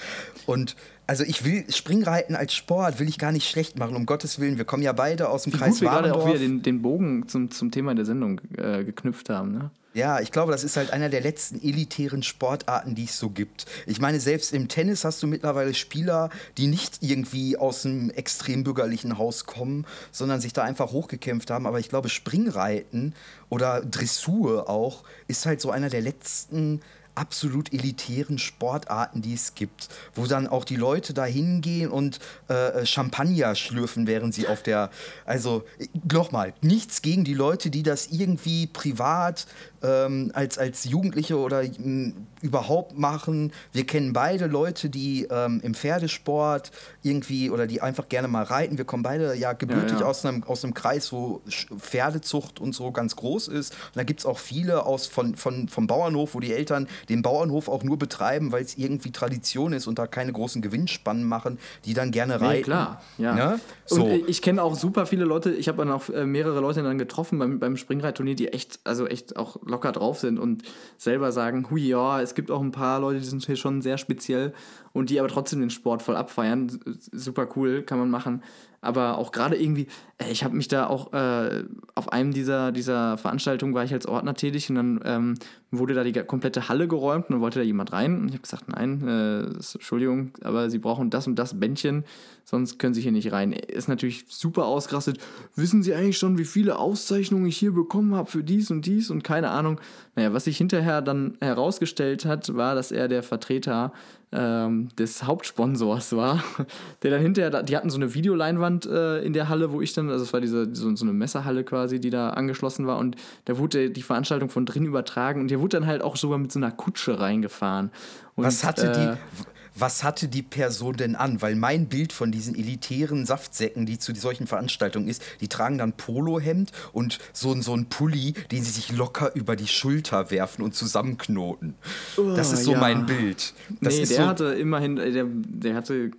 A: Und also ich will Springreiten als Sport will ich gar nicht schlecht machen, um Gottes Willen. Wir kommen ja beide aus dem
B: Wie
A: Kreis
B: gut wir gerade auch wieder den, den Bogen zum, zum Thema der Sendung äh, geknüpft haben. Ne?
A: Ja, ich glaube, das ist halt einer der letzten elitären Sportarten, die es so gibt. Ich meine, selbst im Tennis hast du mittlerweile Spieler, die nicht irgendwie aus einem extrem bürgerlichen Haus kommen, sondern sich da einfach hochgekämpft haben. Aber ich glaube, Springreiten oder Dressur auch ist halt so einer der letzten absolut elitären Sportarten, die es gibt, wo dann auch die Leute da hingehen und äh, Champagner schlürfen, während sie auf der, also nochmal, nichts gegen die Leute, die das irgendwie privat ähm, als, als Jugendliche oder m, überhaupt machen. Wir kennen beide Leute, die ähm, im Pferdesport irgendwie oder die einfach gerne mal reiten. Wir kommen beide ja gebürtig
B: Ja, ja.
A: aus einem, aus einem Kreis, wo Pferdezucht und so ganz groß ist. Und da gibt es auch viele aus von, von, vom Bauernhof, wo die Eltern den Bauernhof auch nur betreiben, weil es irgendwie Tradition ist und da keine großen Gewinnspannen machen, die dann gerne reiten.
B: Nee, klar, ja.
A: Ne? So.
B: Und äh, ich kenne auch super viele Leute, ich habe dann auch äh, mehrere Leute dann getroffen beim, beim Springreitturnier, die echt, also echt auch locker drauf sind und selber sagen, hui ja, es gibt auch ein paar Leute, die sind hier schon sehr speziell und die aber trotzdem den Sport voll abfeiern. Super cool, kann man machen. Aber auch gerade irgendwie, äh, ich habe mich da auch äh, auf einem dieser, dieser Veranstaltungen war ich als Ordner tätig und dann ähm, wurde da die komplette Halle geräumt und dann wollte da jemand rein und ich habe gesagt, nein, äh, Entschuldigung, aber Sie brauchen das und das Bändchen, sonst können Sie hier nicht rein. Ist natürlich super ausgerastet. Wissen Sie eigentlich schon, wie viele Auszeichnungen ich hier bekommen habe für dies und dies und keine Ahnung. Naja, was sich hinterher dann herausgestellt hat, war, dass er der Vertreter ähm, des Hauptsponsors war, der dann hinterher, die hatten so eine Videoleinwand äh, in der Halle, wo ich dann, also es war diese, so, so eine Messerhalle quasi, die da angeschlossen war und da wurde die Veranstaltung von drin übertragen und der wurde dann halt auch sogar mit so einer Kutsche reingefahren. Und,
A: Was hatte,
B: äh,
A: die, was hatte die Person denn an? Weil mein Bild von diesen elitären Saftsäcken, die zu solchen Veranstaltungen ist, die tragen dann Polohemd und so, so ein Pulli, den sie sich locker über die Schulter werfen und zusammenknoten. das ist so
B: ja.
A: mein Bild. Das
B: nee, der
A: so,
B: hatte immerhin, äh, der, der hatte äh,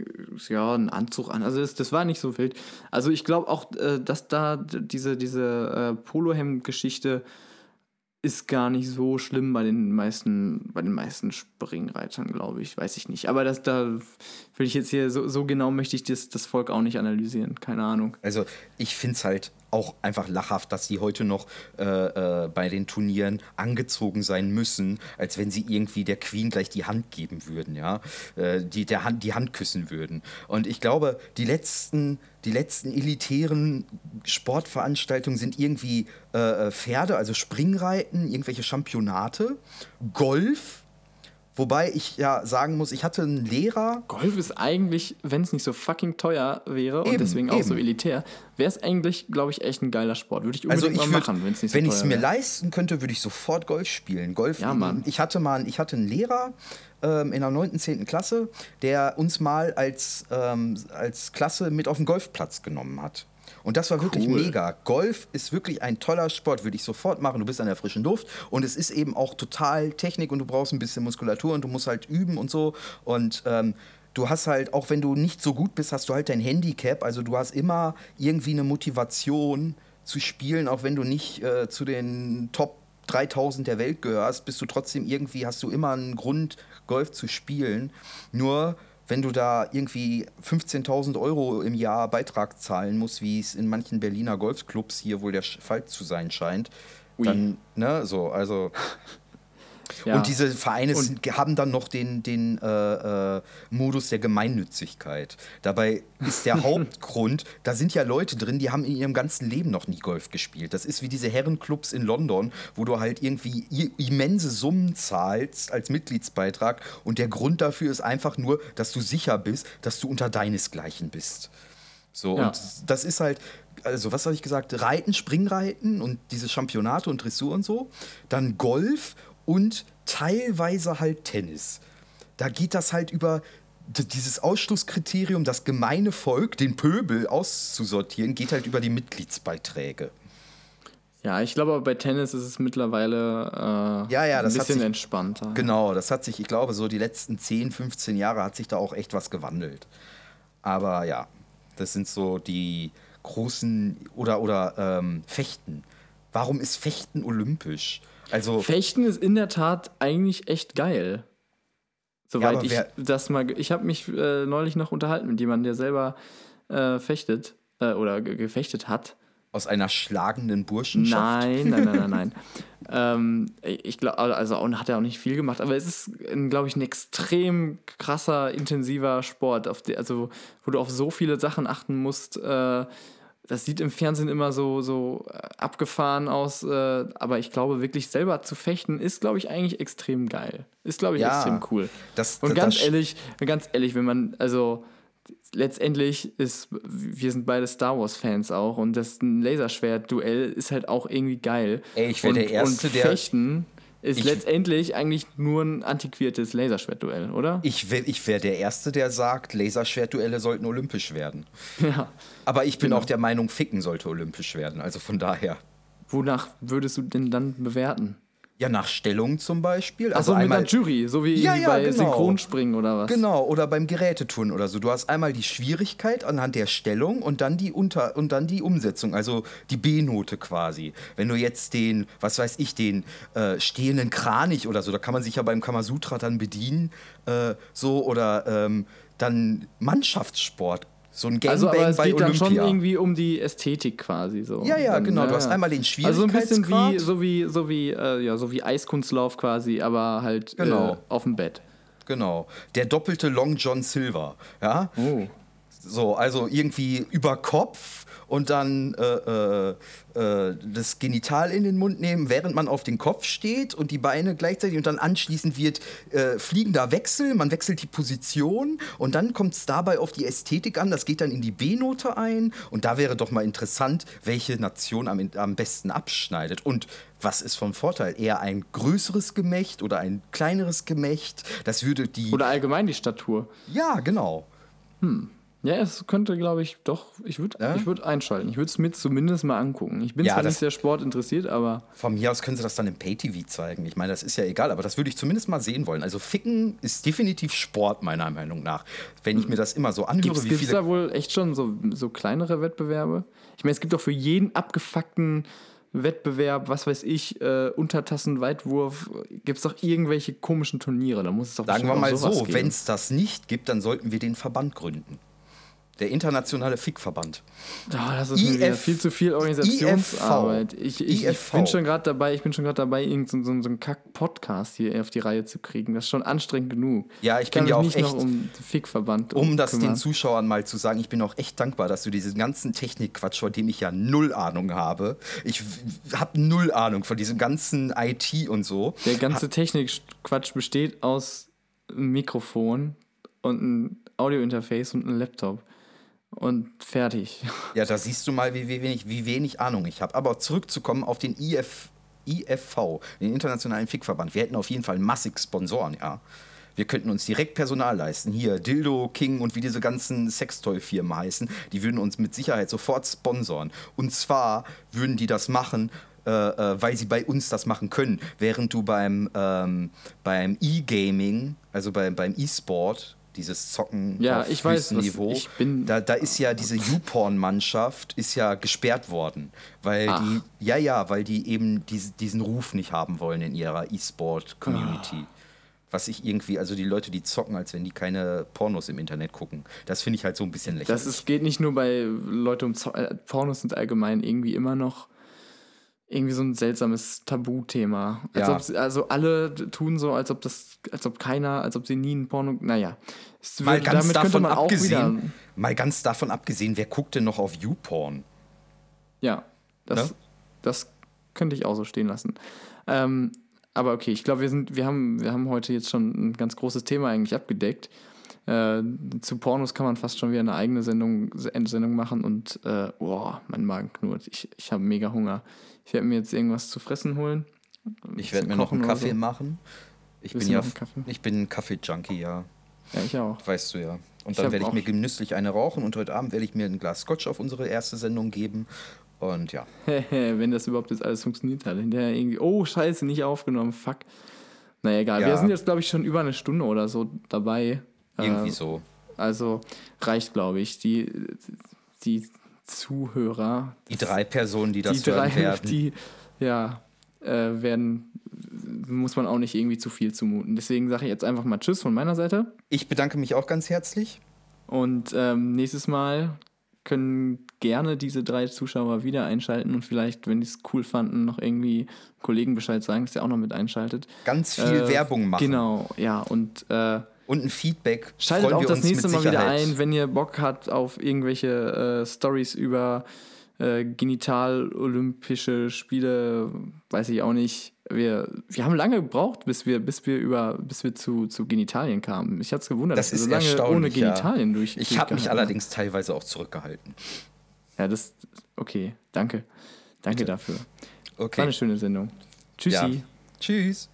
B: ja einen Anzug an. Also das, das war nicht so wild. Also ich glaube auch, äh, dass da diese, diese äh, Polohemd-Geschichte ist gar nicht so schlimm bei den meisten, bei den meisten Springreitern, glaube ich. Weiß ich nicht. Aber das da will ich jetzt hier, so, so genau möchte ich das, das Volk auch nicht analysieren. Keine Ahnung.
A: Also ich finde es halt auch einfach lachhaft, dass die heute noch äh, äh, bei den Turnieren angezogen sein müssen, als wenn sie irgendwie der Queen gleich die Hand geben würden, ja, äh, die der Hand die Hand küssen würden. Und ich glaube, die letzten die letzten elitären Sportveranstaltungen sind irgendwie äh, äh, Pferde, also Springreiten, irgendwelche Championate, Golf. Wobei ich ja sagen muss, ich hatte einen Lehrer,
B: Golf ist eigentlich, wenn es nicht so fucking teuer wäre und
A: Eben,
B: deswegen auch so elitär, wäre es eigentlich, glaube ich, echt ein geiler Sport. Würde ich
A: Also
B: unbedingt
A: ich
B: mal
A: würd,
B: machen, wenn es nicht so
A: wenn ich es mir leisten könnte, würde ich sofort Golf spielen. Golf,
B: Ja, Mann.
A: Ich hatte mal, ich hatte einen Lehrer ähm, in der 9., 10. Klasse, der uns mal als, ähm, als Klasse mit auf den Golfplatz genommen hat. Und das war wirklich
B: Cool.
A: mega. Golf ist wirklich ein toller Sport, würde ich sofort machen. Du bist an der frischen Luft und es ist eben auch total Technik und du brauchst ein bisschen Muskulatur und du musst halt üben und so. Und ähm, du hast halt, auch wenn du nicht so gut bist, hast du halt dein Handicap. Also du hast immer irgendwie eine Motivation zu spielen, auch wenn du nicht äh, zu den Top 3000 der Welt gehörst, bist du trotzdem irgendwie, hast du immer einen Grund, Golf zu spielen. Nur wenn du da irgendwie 15.000 Euro im Jahr Beitrag zahlen musst, wie es in manchen Berliner Golfclubs hier wohl der Fall zu sein scheint,
B: Ui.
A: dann, ne, so, also.
B: Ja.
A: Und diese Vereine
B: Und-
A: sind, haben dann noch den, den äh, äh, Modus der Gemeinnützigkeit. Dabei ist der Hauptgrund, da sind ja Leute drin, die haben in ihrem ganzen Leben noch nie Golf gespielt. Das ist wie diese Herrenclubs in London, wo du halt irgendwie immense Summen zahlst als Mitgliedsbeitrag. Und der Grund dafür ist einfach nur, dass du sicher bist, dass du unter deinesgleichen bist. So,
B: Ja.
A: und das ist halt, also was habe ich gesagt? Reiten, Springreiten und diese Championate und Dressur und so. Dann Golf und teilweise halt Tennis. Da geht das halt über dieses Ausschlusskriterium, das gemeine Volk, den Pöbel auszusortieren, geht halt über die Mitgliedsbeiträge.
B: Ja, ich glaube, aber bei Tennis ist es mittlerweile äh,
A: Ja, ja,
B: ein bisschen
A: sich-
B: entspannter.
A: Genau, das hat sich, ich glaube, so die letzten 10, 15 Jahre hat sich da auch echt was gewandelt. Aber ja, das sind so die großen oder oder ähm, Fechten. Warum ist Fechten olympisch? Also
B: Fechten ist in der Tat eigentlich echt geil. Soweit
A: aber
B: ich das mal. Ich habe mich äh, neulich noch unterhalten mit jemandem, der selber äh, fechtet äh, oder ge- gefechtet hat.
A: aus einer schlagenden Burschenschaft.
B: Nein, nein, nein, nein, nein. ähm, ich glaube, also auch, hat er auch nicht viel gemacht, aber es ist, glaube ich, ein extrem krasser, intensiver Sport, auf die, also wo du auf so viele Sachen achten musst. Äh, das sieht im Fernsehen immer so, so äh, abgefahren aus, äh, aber ich glaube, wirklich selber zu fechten ist, glaube ich, eigentlich extrem geil. Ist, glaube ich,
A: Ja,
B: extrem cool.
A: das-
B: Und
A: das-
B: ganz
A: das-
B: ehrlich, ganz ehrlich, wenn man, also letztendlich ist, wir sind beide Star Wars-Fans auch und das Laserschwert-Duell ist halt auch irgendwie geil.
A: Ey, ich wär
B: und,
A: der Erste,
B: und
A: der-
B: Fechten ist
A: Ich-
B: letztendlich eigentlich nur ein antiquiertes Laserschwert-Duell, oder?
A: Ich, wär- ich wäre der Erste, der sagt, Laserschwertduelle sollten olympisch werden.
B: ja.
A: Aber ich bin
B: Genau.
A: auch der Meinung, Ficken sollte olympisch werden. Also von daher.
B: Wonach würdest du denn dann bewerten?
A: Ja, nach Stellung zum Beispiel.
B: Achso, mit einer Jury, so wie,
A: Ja, ja,
B: bei
A: genau.
B: Synchronspringen oder was?
A: Genau, oder beim Geräteturnen oder so. Du hast einmal die Schwierigkeit anhand der Stellung und dann die Unter und dann die Umsetzung, also die B-Note quasi. Wenn du jetzt den, was weiß ich, den äh, stehenden Kranich oder so, da kann man sich ja beim Kamasutra dann bedienen, äh, so oder ähm, dann Mannschaftssport, so ein Gangbang
B: Also, aber es
A: bei
B: geht dann schon irgendwie um die Ästhetik quasi so.
A: Ja, ja,
B: Dann,
A: genau. Du hast einmal den
B: Also ein bisschen wie,
A: Schwierigkeitsgrad.
B: so wie, so wie, äh, ja, so wie Eiskunstlauf quasi, aber halt
A: Genau.
B: äh, auf dem Bett.
A: Genau. Der doppelte Long John Silver. Ja.
B: Oh.
A: So, also irgendwie über Kopf und dann äh, äh, äh, das Genital in den Mund nehmen, während man auf den Kopf steht und die Beine gleichzeitig und dann anschließend wird äh, fliegender Wechsel, man wechselt die Position und dann kommt es dabei auf die Ästhetik an, das geht dann in die B-Note ein und da wäre doch mal interessant, welche Nation am, am besten abschneidet und was ist vom Vorteil? Eher ein größeres Gemächt oder ein kleineres Gemächt? Das würde die.
B: Oder allgemein die Statur.
A: ja, genau.
B: Ja, es könnte, glaube ich, doch, ich würde
A: Ja?
B: ich würd einschalten. Ich würde es mir zumindest mal angucken. Ich bin
A: Ja,
B: zwar nicht sehr sportinteressiert, aber
A: Von mir aus können sie das dann im Pay-TV zeigen. Ich meine, das ist ja egal, aber das würde ich zumindest mal sehen wollen. Also Ficken ist definitiv Sport, meiner Meinung nach. Wenn ich mir das immer so anhöre,
B: gibt
A: wie
B: es
A: viele.
B: da wohl echt schon so, so kleinere Wettbewerbe? Ich meine, es gibt doch für jeden abgefuckten Wettbewerb, was weiß ich, äh, Untertassen-Weitwurf, gibt es doch irgendwelche komischen Turniere. Da muss es doch
A: Sagen wir mal so, wenn es das nicht gibt, dann sollten wir den Verband gründen. Der internationale Fickverband.
B: Oh, das ist
A: IF
B: viel zu viel Organisationsarbeit. Ich, ich, ich
A: IFV.
B: bin schon gerade dabei, ich bin schon gerade dabei, irgendeinen so, so einen Kack-Podcast hier auf die Reihe zu kriegen. Das ist schon anstrengend genug.
A: Ja, ich
B: kann
A: bin ja auch
B: nicht noch
A: echt-
B: um den Fickverband
A: Um das
B: kümmern.
A: den Zuschauern mal zu sagen, ich bin auch echt dankbar, dass du diesen ganzen Technikquatsch, von dem ich ja null Ahnung habe, ich habe null Ahnung von diesem ganzen IT und so.
B: Der ganze Technikquatsch besteht aus einem Mikrofon und einem Audiointerface und einem Laptop. Und fertig.
A: Ja, da siehst du mal, wie, wie, wenig, wie wenig Ahnung ich habe. Aber zurückzukommen auf den IF, IFV, den Internationalen Fickverband. Wir hätten auf jeden Fall massig Sponsoren, ja. Wir könnten uns direkt Personal leisten. Hier, Dildo, King und wie diese ganzen Sextoy-Firmen heißen, die würden uns mit Sicherheit sofort sponsoren. Und zwar würden die das machen, äh, äh, weil sie bei uns das machen können. Während du beim, ähm, beim E-Gaming, also beim, beim E-Sport, dieses Zocken
B: Ja,
A: auf
B: ich weiß,
A: höchstem
B: was-
A: Niveau,
B: ich bin-
A: da, da ist ja diese YouPorn-Mannschaft ist ja gesperrt worden, weil
B: Ach.
A: die, ja, ja, weil die eben diese, diesen Ruf nicht haben wollen in ihrer E-Sport-Community. Was ich irgendwie, also die Leute, die zocken, als wenn die keine Pornos im Internet gucken. Das finde ich halt so ein bisschen lächerlich.
B: Das ist, geht nicht nur bei Leute um äh, Pornos sind allgemein irgendwie immer noch irgendwie so ein seltsames Tabuthema. Als
A: Ja.
B: ob sie- also alle tun so, als ob das, als ob keiner, als ob sie nie ein Porno. Naja. Es
A: mal
B: würde-
A: ganz davon abgesehen, mal ganz davon abgesehen, wer guckt denn noch auf YouPorn?
B: Ja, das,
A: Ne?
B: das könnte ich auch so stehen lassen. Ähm, aber okay, ich glaube, wir sind, wir haben, wir haben heute jetzt schon ein ganz großes Thema eigentlich abgedeckt. Äh, zu Pornos kann man fast schon wieder eine eigene Sendung, Endsendung machen und äh, boah, mein Magen knurrt. Ich, ich habe mega Hunger. Ich werde mir jetzt irgendwas zu fressen holen.
A: Ich werde mir noch einen Kaffee
B: so.
A: machen. Ich bin ja, ich bin ein Kaffee-Junkie, ja.
B: Ja, ich auch.
A: Weißt du ja. Und
B: Ich
A: dann werde ich mir genüsslich eine rauchen und heute Abend werde ich mir ein Glas Scotch auf unsere erste Sendung geben. Und ja.
B: Wenn das überhaupt jetzt alles funktioniert hat. Hinterher irgendwie, oh, scheiße, nicht aufgenommen, fuck. Naja, egal.
A: Ja.
B: Wir sind jetzt, glaube ich, schon über eine Stunde oder so dabei.
A: Irgendwie
B: Äh,
A: so.
B: Also reicht, glaube ich. Die, die Zuhörer,
A: Die drei Personen, die das
B: die drei,
A: hören werden.
B: die, ja, äh, werden, muss man auch nicht irgendwie zu viel zumuten. Deswegen sage ich jetzt einfach mal Tschüss von meiner Seite.
A: Ich bedanke mich auch ganz herzlich.
B: Und ähm, nächstes Mal können gerne diese drei Zuschauer wieder einschalten und vielleicht, wenn die es cool fanden, noch irgendwie Kollegen Bescheid sagen, dass der auch noch mit einschaltet.
A: Ganz viel
B: Äh,
A: Werbung machen.
B: Genau, ja. Und äh,
A: Und ein Feedback.
B: Schaltet auch das nächste Mal wieder ein, wenn ihr Bock habt auf irgendwelche äh, Stories über äh, genital-olympische Spiele, weiß ich auch nicht. Wir, wir haben lange gebraucht, bis wir, bis wir über, bis wir zu, zu Genitalien kamen. Ich hatte es gewundert,
A: Das
B: dass wir so lange ohne Genitalien
A: ja.
B: durch.
A: Ich habe mich allerdings teilweise auch zurückgehalten.
B: Ja, das. Okay, danke. Danke dafür. War
A: Okay.
B: eine schöne Sendung. Tschüssi.
A: Ja. Tschüss.